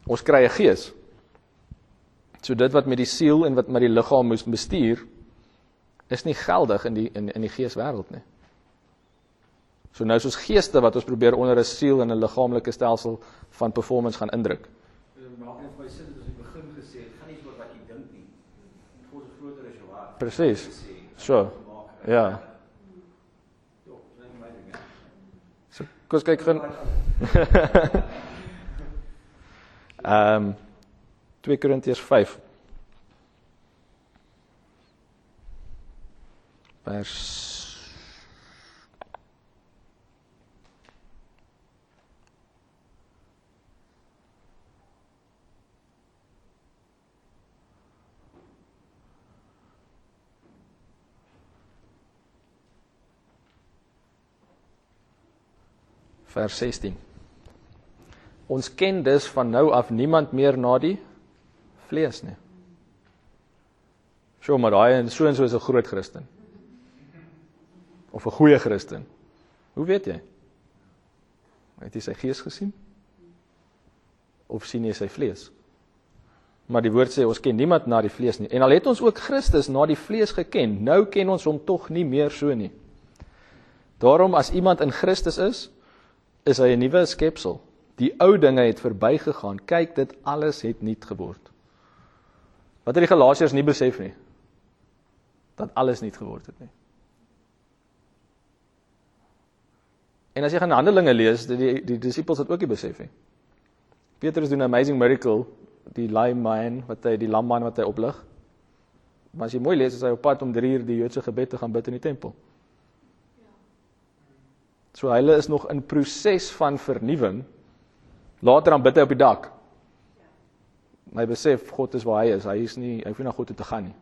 Ons kry 'n gees. So dit wat met die siel en wat met die liggaam moes bestuur is nie geldig in die in in die geeswêreld nie. So nou soos geeste wat ons probeer onder 'n siel en 'n liggaamlike stelsel van performance gaan indruk.
Maak net my sin dat ons in die begin gesê het, gaan nie oor wat jy dink nie. God is groter as jou hart.
Presies. So, ja. Ons kyk gaan. (laughs) Ehm 2 Korintiërs 5 vers vers 16. Ons ken dus van nou af niemand meer na die vlees nie. Sjoe, maar daai so en so is 'n groot Christen. Of 'n goeie Christen. Hoe weet jy? Het jy sy gees gesien? Of sien jy sy vlees? Maar die woord sê ons ken niemand na die vlees nie. En al het ons ook Christus na die vlees geken, nou ken ons hom tog nie meer so nie. Daarom as iemand in Christus is, is hy 'n nuwe skepsel. Die ou dinge het verbygegaan. Kyk, dit alles het nuut geword. Wat het die Galasiërs nie besef nie? Dat alles nuut geword het nie. En as jy gaan Handelinge lees, die die, die disippels het ook nie besef nie. Petrus doen 'n amazing miracle, die lame man wat hy die lam man wat hy oplig. Maar as jy mooi lees, is hy op pad om 3 uur die Joodse gebed te gaan bid in die tempel. So hulle is nog in proses van vernuwing. Later dan bid hy op die dak. Hy besef God is waar hy is. Hy is nie hy hoef nie na God toe te gaan nie.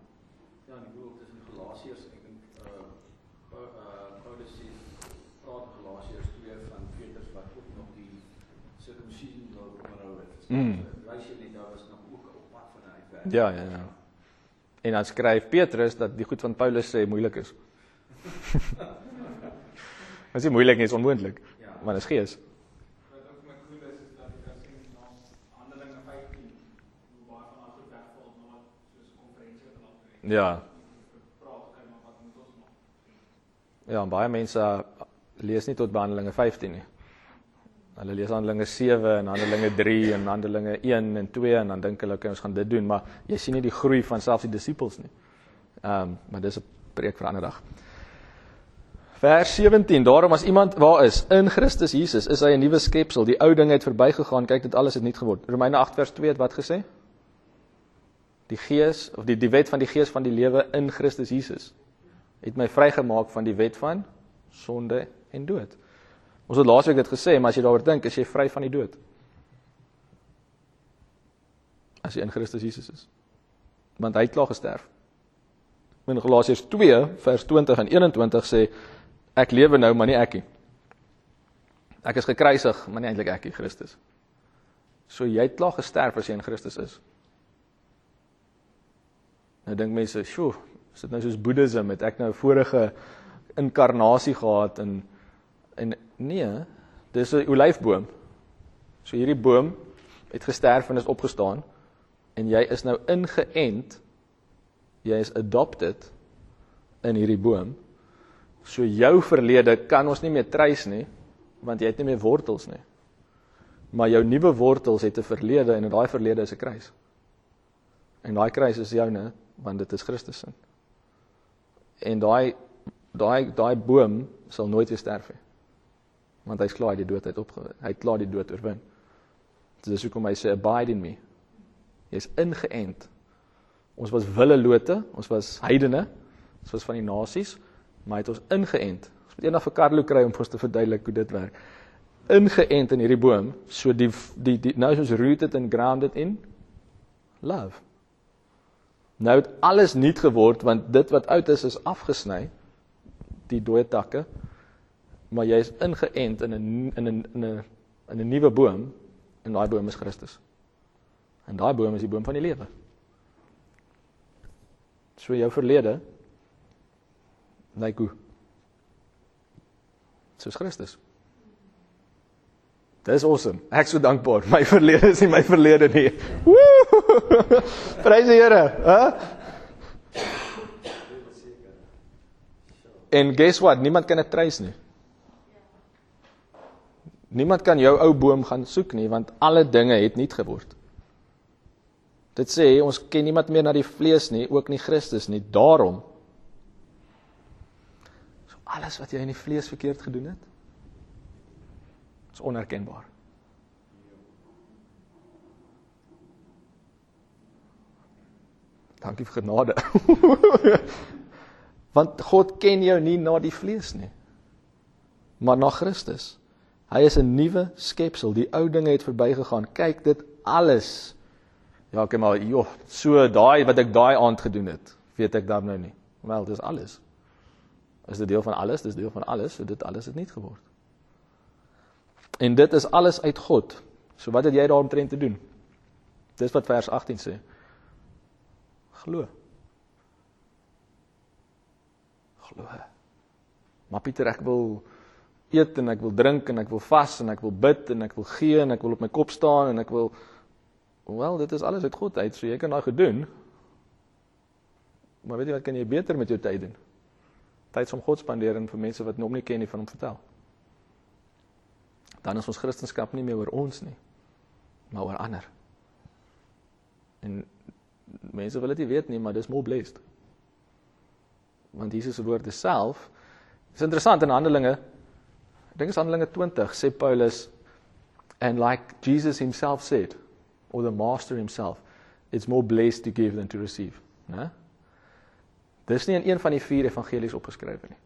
Ja, en ek bedoel tussen Galasiërs, ek dink uh uh Paulus sê praat Galasiërs 2 van Petrus wat ook nog die circumcision wou onderhou het.
Mm.
Jy net daar was nog ook op pad van 'n uitwerk.
Ja, ja, ja. En dan skryf Petrus dat die goed van Paulus sê moeilik is. Dit is nie moeilik nie, dit is onmoontlik.
Ja.
Want dit is gees.
Wat ook vir my cool is, is dat ek as sien na Handelinge 15, hoe baie van agter wegval, maar wat soos 'n konferensie wat hulle optree.
Ja. Ja, baie mense lees nie tot Handelinge 15 nie. Hulle lees Handelinge 7 en Handelinge 3 en Handelinge 1 en 2 en dan dink hulle okay, ons gaan dit doen, maar jy sien nie die groei van selfs die disippels nie. Ehm, um, maar dis 'n preek vir 'n ander dag. Vers 17. Daarom as iemand waar is in Christus Jesus, is hy 'n nuwe skepsel. Die ou dinge het verbygegaan, kyk dit alles het nuut geword. Romeine 8 vers 2 het wat gesê? Die gees of die die wet van die gees van die lewe in Christus Jesus het my vrygemaak van die wet van sonde en dood. Ons het laasweek dit gesê, maar as jy daaroor dink, is jy vry van die dood. As jy in Christus Jesus is. Want hy het klaar gesterf. In Galasiërs 2 vers 20 en 21 sê ek lewe nou, maar nie ek nie. Ek is gekruisig, maar nie eintlik ek nie, Christus. So jy het klaar gesterf as jy in Christus is. Nou dink mense, "Sjoe, is dit nou soos boeddhisme? Het ek nou 'n vorige inkarnasie gehad en en nee, dis 'n olyfboom. So hierdie boom het gesterf en is opgestaan en jy is nou ingeënt. Jy is adopted in hierdie boom. So jou verlede kan ons nie meer trace nie want jy het nie meer wortels nie. Maar jou nuwe wortels het 'n verlede en in daai verlede is 'n kruis. En daai kruis is joune want dit is Christus se. En daai daai daai boom sal nooit weer sterf nie. Want hy's klaar die dood uit opgewen. Hy het klaar die dood oorwin. Dis hoekom hy sê abide in me. Jy's ingeënt. Ons was willelote, ons was heidene, ons was van die nasies, maar hy het ons ingeënt. Ons moet eendag vir Carlo kry om vir ons te verduidelik hoe dit werk. Ingeënt in hierdie boom, so die die, die nou is ons rooted and grounded in love. Nou het alles nuut geword want dit wat oud is is afgesny die dooie takke maar jy is ingeënt in 'n in 'n in 'n in 'n nuwe boom en daai boom is Christus. En daai boom is die boom van die lewe. So jou verlede lyk hoe soos Christus. Dis awesome. Ek so dankbaar. My verlede is nie my verlede nie. Woe! (laughs) Prys die Here, hè? En guess what? Niemand kan dit trace nie. Niemand kan jou ou boom gaan soek nie want alle dinge het nuut geword. Dit sê ons ken niemand meer na die vlees nie, ook nie Christus nie. Daarom so alles wat jy in die vlees verkeerd gedoen het, Dit is onherkenbaar. Dankie vir genade. (laughs) Want God ken jou nie na die vlees nie, maar na Christus. Hy is 'n nuwe skepsel. Die ou dinge het verbygegaan. Kyk dit alles. Ja, kyk maar, joh, so daai wat ek daai aand gedoen het, weet ek dan nou nie. Wel, dis alles. Is dit deel van alles? Dis deel van alles, so dit alles het nie geword. En dit is alles uit God. So wat het jy daaromtrent te doen? Dis wat vers 18 sê. Glo. Glo. Maar Pieter, ek wil eet en ek wil drink en ek wil vas en ek wil bid en ek wil gee en ek wil op my kop staan en ek wil wel, dit is alles uit God uit, so jy kan daai gedoen. Maar weet jy wat kan jy beter met jou tyd doen? Tyd om God spandeer en vir mense wat hom nie ken nie van hom vertel. Dan is ons Christendom nie meer oor ons nie, maar oor ander. En mense wil dit nie weet nie, maar dis more blessed. Want Jesus se woorde self is interessant in Handelinge. Ek dink is Handelinge 20 sê Paulus and like Jesus himself said or the master himself, it's more blessed to give than to receive, né? Dis nie in een van die vier evangelies opgeskrywe nie.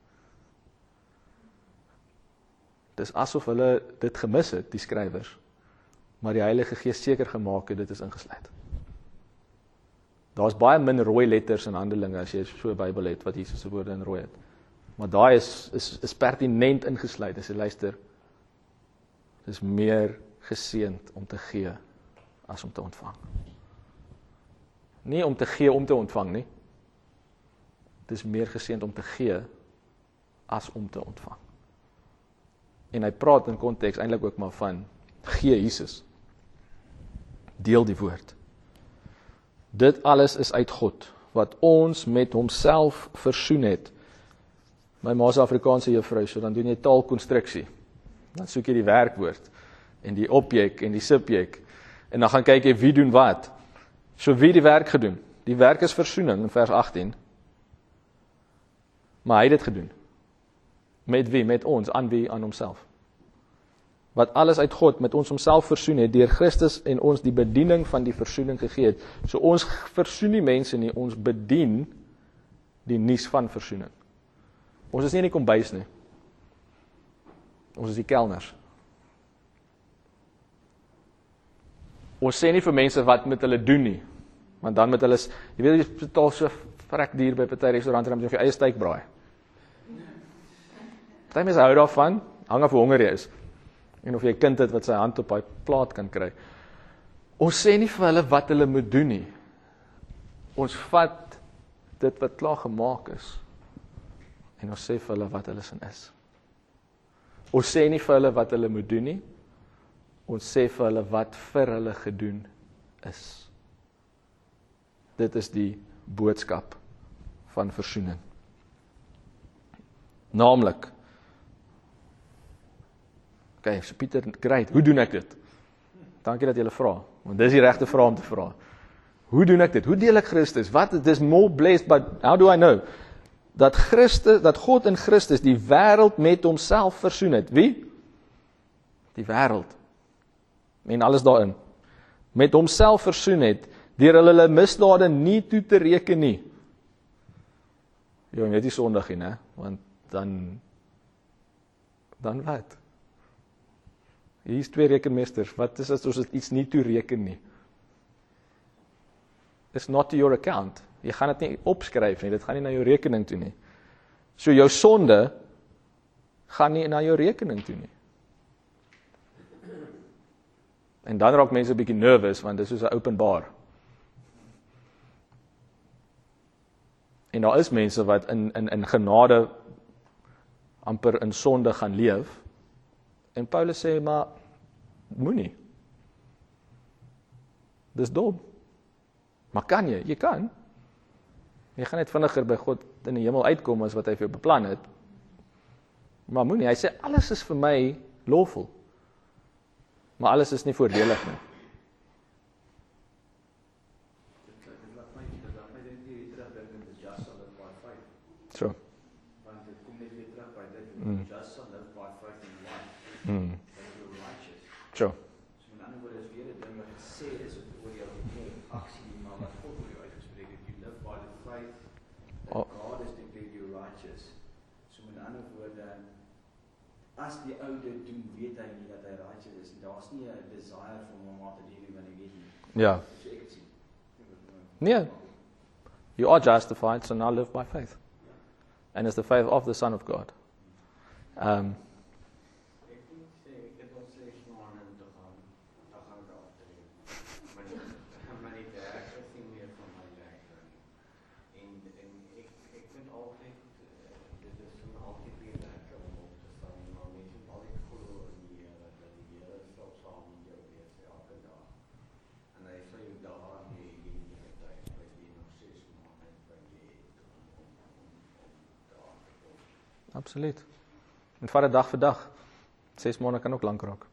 Dis asof hulle dit gemis het, die skrywers. Maar die Heilige Gees seker gemaak het dit is ingesluit. Daar's baie min rooi letters in Handelinge as jy so 'n Bybel het wat Jesus se woorde in rooi het. Maar daai is is is pertinent ingesluit as jy luister. Dis meer geseend om te gee as om te ontvang. Nie om te gee om te ontvang nie. Dis meer geseend om te gee as om te ontvang. En hy praat in konteks eintlik ook maar van gee Jesus. Deel die woord. Dit alles is uit God wat ons met homself versoen het. My ma se Afrikaanse juffrou, so dan doen jy taalkonstruksie. Dan soek jy die werkwoord en die objek en die subjek en dan gaan kyk jy wie doen wat. So wie die werk gedoen? Die werk is versoening in vers 18. Maar hy het dit gedoen. Met wie? Met ons, aan wie? Aan homself wat alles uit God met ons homself versoen het deur Christus en ons die bediening van die versoening gegee het. So ons versoen nie mense nie, ons bedien die nuus van versoening. Ons is nie in die kombuis nie. Ons is die kelners. Ons sê nie vir mense wat met hulle doen nie. Want dan met hulle, jy weet jy betaal so vrek duur by party restaurante om jy vir eie steak braai. Party mense hou daarvan, hang af hoe honger jy is en of jy 'n kind het wat sy hand op daai plaat kan kry. Ons sê nie vir hulle wat hulle moet doen nie. Ons vat dit wat klaar gemaak is en ons sê vir hulle wat hulle sin is. Ons sê nie vir hulle wat hulle moet doen nie. Ons sê vir hulle wat vir hulle gedoen is. Dit is die boodskap van versoening. Naamlik Okay, so Pieter, great. Hoe doen ek dit? Dankie dat jy vra, want dis die regte vraag om te vra. Hoe doen ek dit? Hoe deel ek Christus? Wat is more blessed but how do I know dat Christus dat God in Christus die wêreld met homself versoen het? Wie? Die wêreld. En alles daarin. Met homself versoen het deur hulle hulle misdade nie toe te reken nie. Jy weet jy sondig nie, hè? Want dan dan wat? Hier's twee rekenmeesters. Wat is as ons iets nie toe reken nie? It's not to your account. Jy gaan dit nie opskryf nie. Dit gaan nie na jou rekening toe nie. So jou sonde gaan nie na jou rekening toe nie. En dan raak mense 'n bietjie nervous want dit is soos 'n openbaar. En daar is mense wat in in in genade amper in sonde gaan leef En Paulus sê maar moenie. Dis dom. Maar kan jy? Jy kan. Jy gaan net vinniger by God in die hemel uitkom as wat hy vir jou beplan het. Maar moenie, hy sê alles is vir my lawful. Maar alles is nie voordelig nie.
Die ou dit doen, weet hy nie dat hy righteous is nie. Daar's nie 'n desire vir hom om te wanneer hy weet nie.
Ja.
So ek sien.
Nee. You are justified, so now live by faith. And it's the faith of the Son of God. Um, absoluut. En vat dit dag vir dag. 6 maande kan ook lank raak.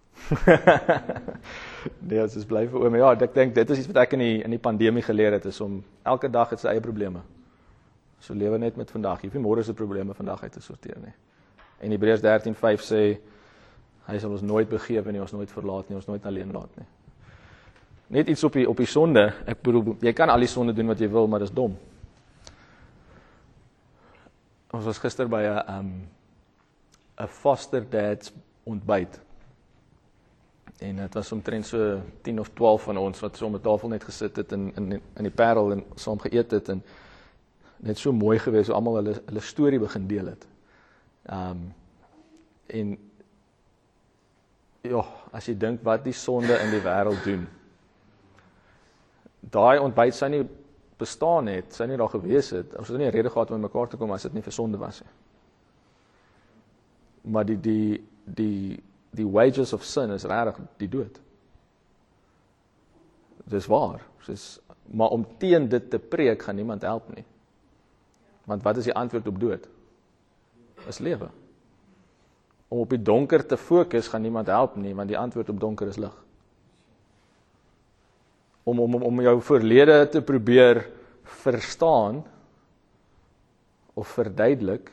(laughs) nee, dit is bly vir oom. Ja, ek dink dit is iets wat ek in die in die pandemie geleer het is om elke dag het sy eie probleme. So lewe net met vandag. Jy hoef nie môre se probleme vandag uit te sorteer nie. En Hebreërs 13:5 sê hy sal ons nooit begewe nie, ons nooit verlaat nie, ons nooit alleen laat nie. Net iets op die op die sonde. Ek bedoel jy kan al die sonde doen wat jy wil, maar dis dom. Ons was gister by 'n um 'n foster dad's ontbyt. En dit was omtrent so 10 of 12 van ons wat so om 'n tafel net gesit het in in in die Parel en saam geëet het en net so mooi gewees hoe almal hulle hulle storie begin deel het. Um en ja, as jy dink wat die sonde in die wêreld doen. Daai ontbyt sou nie bestaan het, sou nie daar gewees het. Ons het nie 'n rede gehad om mekaar te kom as dit nie vir sonde was nie. Maar die die die die wages of sin is regtig die dood. Dis waar. Dis maar om teen dit te preek gaan niemand help nie. Want wat is die antwoord op dood? Is lewe. Om op die donker te fokus gaan niemand help nie, want die antwoord op donker is lig. Om om om jou verlede te probeer verstaan of verduidelik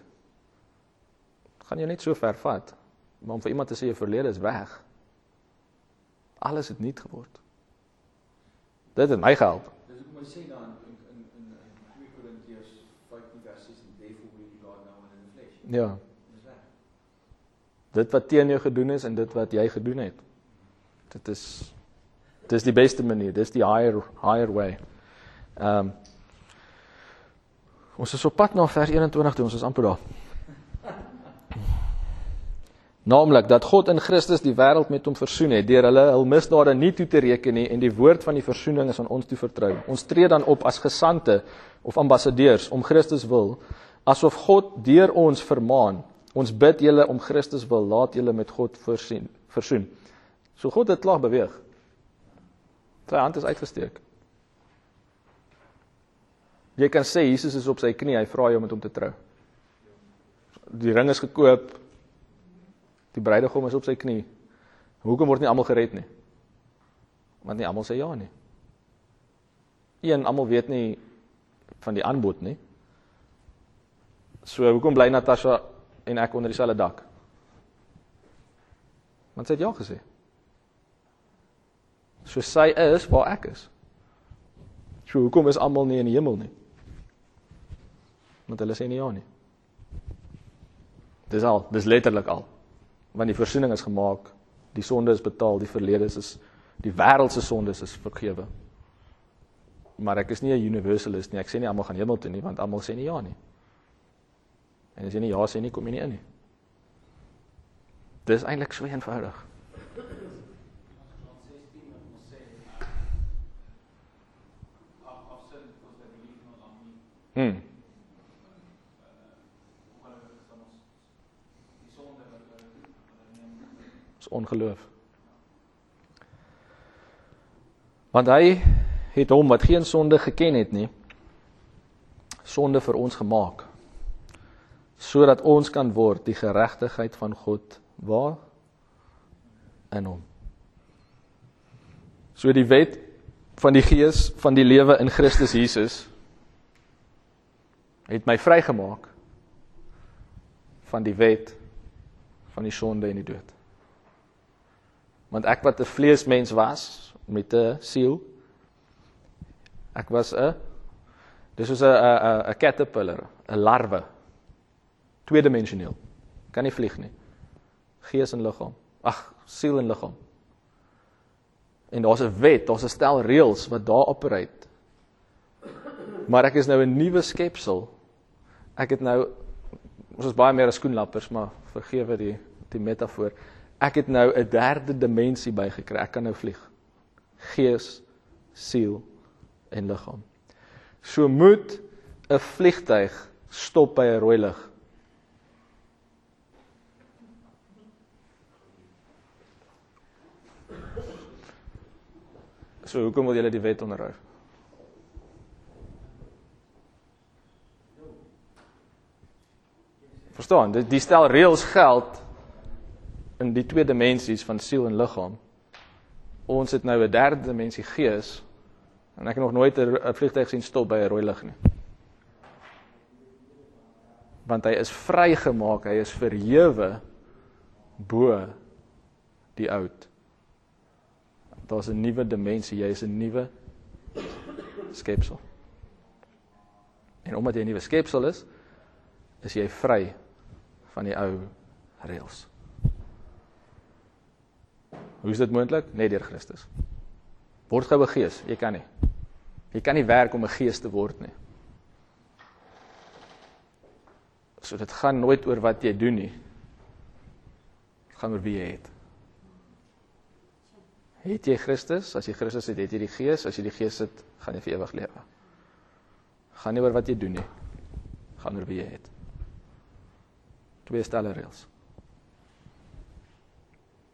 gaan jou net so ver vat. Maar om vir iemand te sê jou verlede is weg. Alles het nuut geword. Dit het my gehelp.
Dis hoekom hy sê dan in in in in 2 Korintiërs 15 vers 6 therefore we God now in the flesh.
Ja. Dit wat teen jou gedoen is en dit wat jy gedoen het. Dit is dis die beste manier. Dis die higher higher way. Ehm um, Ons is op pad na vers 21 toe, ons is amper daar. Naamlik dat God in Christus die wêreld met hom versoen het deur hulle hul misdade nie toe te reken nie en die woord van die versoening is aan ons toe vertrou. Ons tree dan op as gesante of ambassadeurs om Christus wil asof God deur ons vermaan. Ons bid julle om Christus wil laat julle met God voorsien, versoen. So God het klaar beweeg. Sy hand is uitgesteek. Jy kan sê Jesus is op sy knie, hy vra jou om met hom te trou. Die ring is gekoop. Die bruidegom is op sy knie. Hoekom word nie almal gered nie? Want nie almal sê ja nie. Een almal weet nie van die aanbod nie. So hoekom bly Natasha en ek onder dieselfde dak? Want sy het ja gesê. So sy is waar ek is. So hoekom is almal nie in die hemel nie? Want hulle sê nie ja nie. Dis al, dis letterlik al. Want die verzoening is gemaak, die sonde is betaal, die verlede is die wêreld se sondes is vergewe. Maar ek is nie 'n universalist nie. Ek sê nie almal gaan hemel toe nie, want almal sê nie ja nie. En as jy nie ja sê nie, kom jy nie in nie. Dis eintlik so eenvoudig. Hmm. Dis ongeloof. Want hy het hom wat geen sonde geken het nie sonde vir ons gemaak sodat ons kan word die geregtigheid van God waar in hom. So die wet van die gees van die lewe in Christus Jesus het my vrygemaak van die wet van die sonde en die dood. Want ek wat 'n vleesmens was met 'n siel ek was 'n dis soos 'n 'n 'n caterpillar, 'n larwe Tweedimensioneel. Kan nie vlieg nie. Gees en liggaam. Ag, siel en liggaam. En daar's 'n wet, daar's 'n stel reëls wat daar operate. Maar ek is nou 'n nuwe skepsel. Ek het nou ons is baie meer as skoenlappers, maar vergewe die die metafoor. Ek het nou 'n derde dimensie bygekry. Ek kan nou vlieg. Gees, siel en liggaam. So moet 'n vliegtyg stop by 'n rooi lig. So hoekom wil julle die wet onderhou? Verstaan, die, die stel reëls geld in die twee dimensies van siel en liggaam. Ons het nou 'n derde dimensie gees en ek het nog nooit 'n vliegtyg sien stop by 'n rooi lig nie. Want hy is vrygemaak, hy is verhewe bo die oud. Daar's 'n nuwe dimensie, jy is 'n nuwe skepsel. En omdat jy 'n nuwe skepsel is, is jy vry van die ou reëls. Hoe is dit moontlik? Net deur Christus. Word gou 'n gees, jy kan nie. Jy kan nie werk om 'n gees te word nie. So dit gaan nooit oor wat jy doen nie. Dit gaan oor wie jy het. Het jy Christus? As jy Christus het, het jy die Gees. As jy die Gees het, gaan jy vir ewig lewe. Gaan nie oor wat jy doen nie. Gaan oor wie jy het. Twee stelle reëls.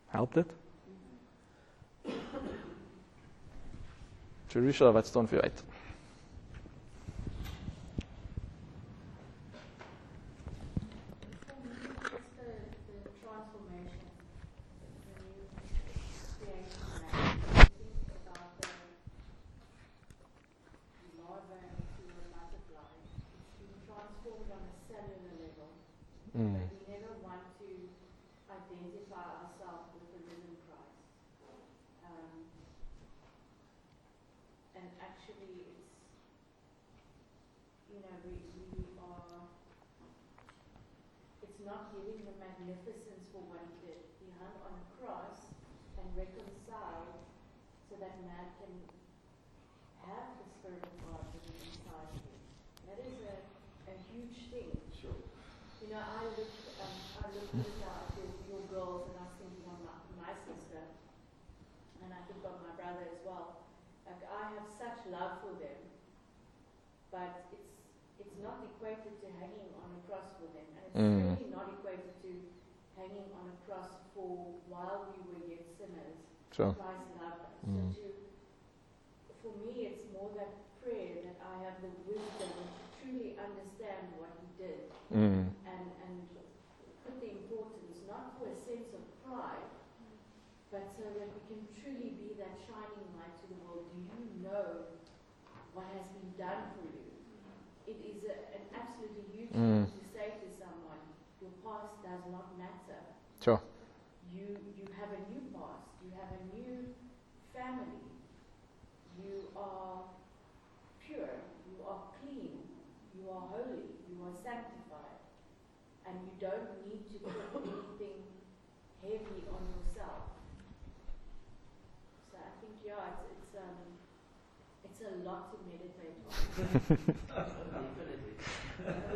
Help dit? Teresa, wat staan vir jou uit?
Giving the magnificence for what he did. He hung on a cross and reconciled so that man can have the Spirit of God living inside him. That is a, a huge thing.
Sure.
You know, I looked, um, I looked at your, your girls and I was thinking of my, my sister, and I think of my brother as well. Like I have such love for them, but it's it's not equated to hanging on a cross for them, and it's
Mm.
certainly not equated to hanging on a cross for while we were yet sinners.
So,
Christ loved us.
Mm.
So to, for me, it's more that prayer that I have the wisdom to truly understand what He did
mm,
and, and put the importance not for a sense of pride, but so that we can truly be that shining light to the world. Do you know what has been done for you? It is a, an absolutely huge
Mm.
thing to say to someone, your past does not matter.
so.
You, you have a new past, you have a new family, you are pure, you are clean, you are holy, you are sanctified, and you don't need to put anything heavy on yourself. So I think, yeah, it's, it's, um, it's a lot to meditate on. (laughs)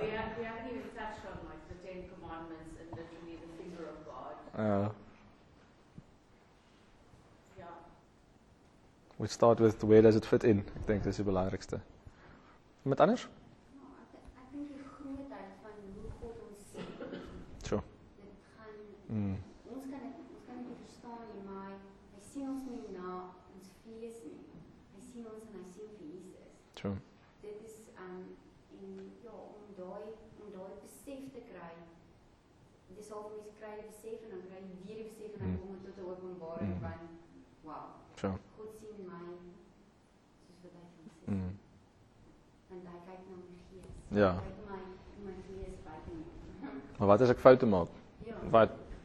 We, have, we haven't even touched on like the Ten Commandments and literally the finger of God.
Uh,
Yeah.
we start with where does it fit in? Ek dink dis die belangrikste. Iemand anders?
Ons kan dit ons kan dit nie verstaan nie, maar hy sien ons nie na ons vlees nie. Hy sien ons en hy sien vir Jesus.
so.
Dit is um en ja, om daai om daai besef te kry. Dis al mense kry die besef en dan kry jy weer die besef en dan
Mm.
kom dit tot 'n openbaring
Mm.
van wow.
So.
God sien my soos wat hy my sê.
Mm,
Want hy kyk na my gees.
Ja.
Hy kyk my my vlees buite my.
maar wat as ek foute maak?
Ja.
Wat?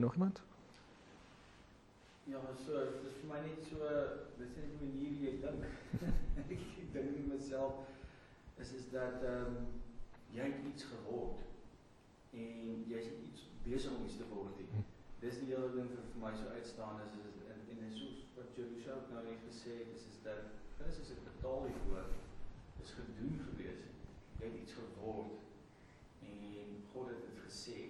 En nog iemand?
Ja, so dis vir my net so dis net 'n manier hoe jy dink. ek dink in myself is is dat ehm um, jy het iets geword en jy's iets besig om iets te word. nie. Dis die hele ding vir, vir my so uitstaan is is en en en soos wat Jerusha ook nou net gesê het is is dat Christus het betaal hiervoor. Dis gedoen gewees. Jy het iets geword en God het dit gesê.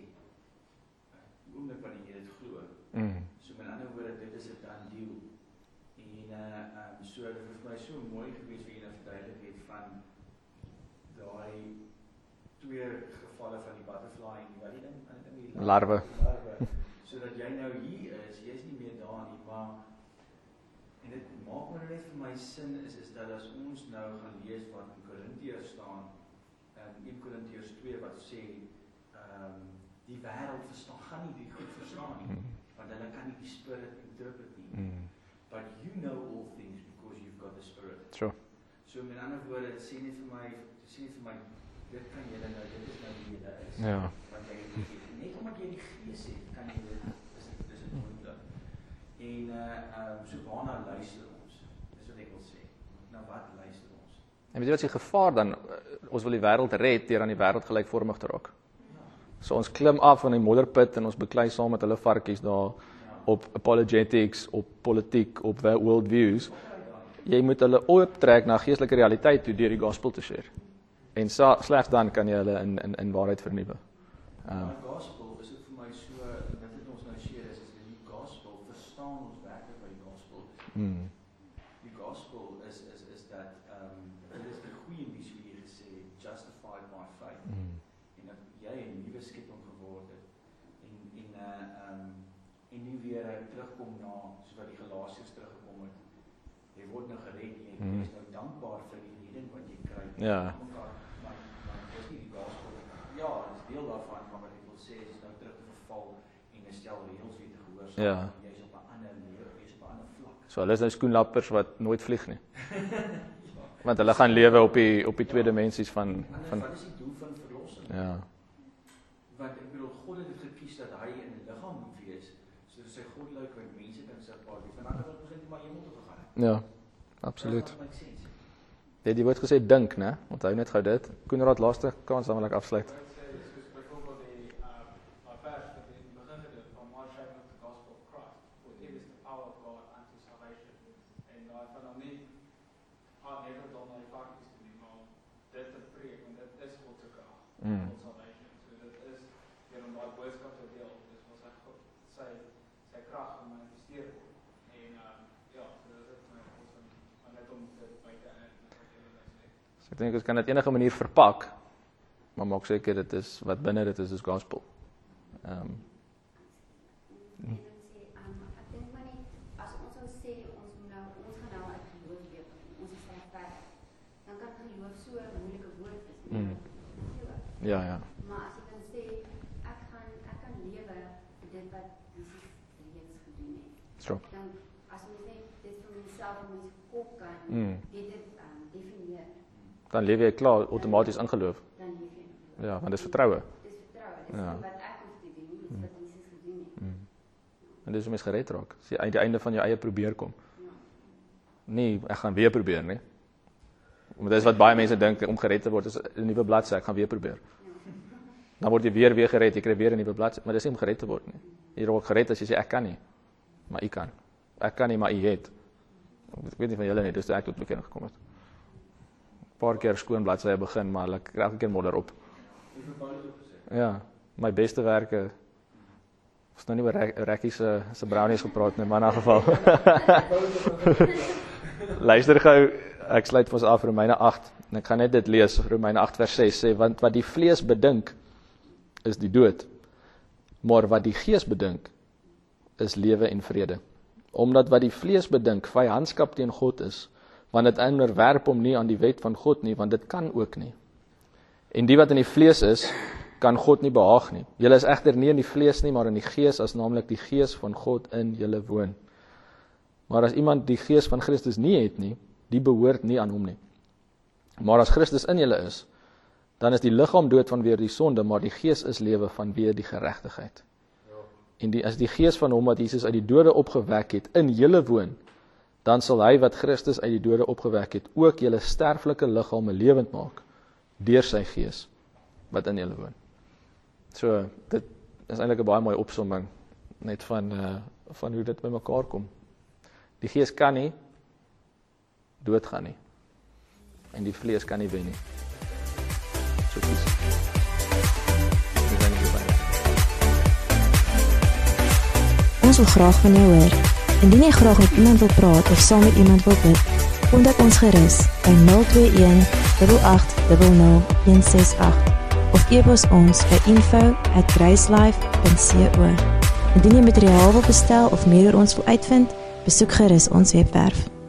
Die oomblik wanneer jy dit glo,
Mm.
So met ander woorde, dit is 'n dan deal. En uh um so dit is vir my so mooi gewees vir julle verduidelik het van daai twee gevalle van die butterfly en die wat die ding, ander ding die
Larwe.
larwe. Sodat jy nou hier is, jy's nie meer daar nie, maar en dit maak maar net vir my sin is is dat as ons nou gaan lees wat in Korintiërs staan, in 1 Korintiërs 2 wat sê ehm um, die wêreld verstaan gaan nie die goed verstaan nie
Mm.
want hulle kan nie die spirit interpret nie.
Mm.
But you know all things because you've got the spirit.
Sure.
So met ander woorde, sê net vir my, sê net vir my dit kan julle nou dit is nou wie julle is.
Ja.
Want jy net omdat jy die gees het, kan jy dit is dit is dit moontlik. En uh um so waarna luister ons? Dis wat ek wil sê. Nou wat luister ons?
En weet jy wat se gevaar dan uh, ons wil die wêreld red deur aan die wêreld gelykvormig te raak. So ons klim af van die modderput en ons beklei saam met hulle varkies daar op apologetics, op politiek, op world views. Jy moet hulle ooptrek na geestelike realiteit toe deur die gospel te share. En sa, slegs dan kan jy hulle in in in waarheid vernuwe. Ehm
Maar gospel is dit vir my so dit ons nou share is is die gospel verstaan ons werklik wat die gospel is.
mm.
Die gospel is is is dat ehm um, dit is die goeie nuus wie jy gesê het, justified by faith
Mm.
en dat jy 'n nuwe skepping geword het. En en uh ehm um, en nie weer uh, terugkom na soos wat die Galasiërs teruggekom het. Jy word nou gered, jy
Mhm.
mm. is nou dankbaar vir die redding wat
Ja.
Dis. Ja, is deel daarvan, maar wat ek wil sê is nou terug te verval en 'n stel reëls weer te gehoorsaam.
Ja.
Jy's op 'n ander lewe, jy's op 'n ander vlak.
So hulle is nou skoenlappers wat nooit vlieg nie. (laughs) Want hulle gaan lewe op die op die twee dimensies van van
wat is die doel van verlossing?
ja.
Want ek bedoel God het dit gekies dat hy in 'n liggaam moet wees, sodat sy goddelik met mense kan sigbaar wees. Want anders was ons net maar hemel toe gegaan het.
Ja. Absoluut.
Dat
het die woord gesê dink, né? Onthou net gou dit. Koenraad laaste kans dan wil ek afsluit.
Dit sê soos byvoorbeeld die uh my vers wat in die begin gedoen van Mark sharing of the gospel of Christ. For it is the power of God unto salvation. En daai van hom nie ah net dan na die fakties te doen, maar dit te preek want dit is God se krag.
Mm.
Tot salvation. So dit is deur om daai boodskap te deel, dis wat sy God sy sy krag gemanifesteer word. En uh ja, so dit is my God van maar net om dit buite uit wat jy wil sê.
So ek dink ons kan dit enige manier verpak, maar maak seker dit is wat binne dit is is gospel. Ehm um,
En kan?
Mm. Ja ja.
Maar as jy dan sê ek gaan ek kan lewe dit wat Jesus reeds gedoen het.
So.
Dan as mens net dit vir myself in my kop kan
Mm.
weet dit um, definieer,
Dan leef jy klaar outomaties ingeloof.
dan leef jy in geloof.
Ja, want dis vertroue.
Dis vertroue. Dis
Ja.
wat ek hoef te doen dis
Mm.
wat Jesus gedoen het.
Mm. En dis hoe mens gered raak. Dis die einde van jou eie probeer kom.
Ja.
Nee, ek gaan weer probeer, nee. Want dis wat baie mense dink om gered te word is 'n nuwe bladsy, ek gaan weer probeer. Dan word jy weer weer gered, jy kry weer 'n nuwe bladsy, maar dis nie om gered te word nie. Jy raak gered as jy sê ek kan nie. Maar u kan. Ek kan nie, maar u het. Ek weet nie van julle nie, dis toe ek tot bekend gekom het. Paar keer skoon bladsye begin, maar ek kry elke keer modder op. Ja, my beste werke ons nou nie oor Rek- Rekkie se se brownies gepraat nie, maar in 'n geval. (laughs) Luister gou, ek sluit vir ons af Romeine 8 en ek gaan net dit lees. Romeine 8 vers 6 sê want wat die vlees bedink is die dood. Maar wat die gees bedink is lewe en vrede. Omdat wat die vlees bedink vyandskap teen God is, want dit onderwerp hom nie aan die wet van God nie, want dit kan ook nie. En die wat in die vlees is, kan God nie behaag nie. Julle is egter nie in die vlees nie, maar in die gees, as naamlik die gees van God in julle woon. Maar as iemand die gees van Christus nie het nie, die behoort nie aan hom nie. Maar as Christus in julle is, dan is die liggaam dood vanweer die sonde, maar die gees is lewe vanweer die geregtigheid. En die as die gees van hom wat Jesus uit die dode opgewek het in julle woon, dan sal hy wat Christus uit die dode opgewek het, ook julle sterflike liggame lewend maak deur sy gees wat in julle woon. So dit is eintlik 'n baie mooi opsomming net van uh van hoe dit bymekaar kom. Die gees kan nie doodgaan nie. En die vlees kan nie wen nie. So kies.
Ons wil graag van jou hoor. Indien jy graag met iemand wil praat of saam met iemand wil bid, kontak ons gerus by 021 8800 168 of e-pos ons by info@gracelife.co. Indien jy materiaal wil bestel of meer oor ons wil uitvind, besoek gerus ons webwerf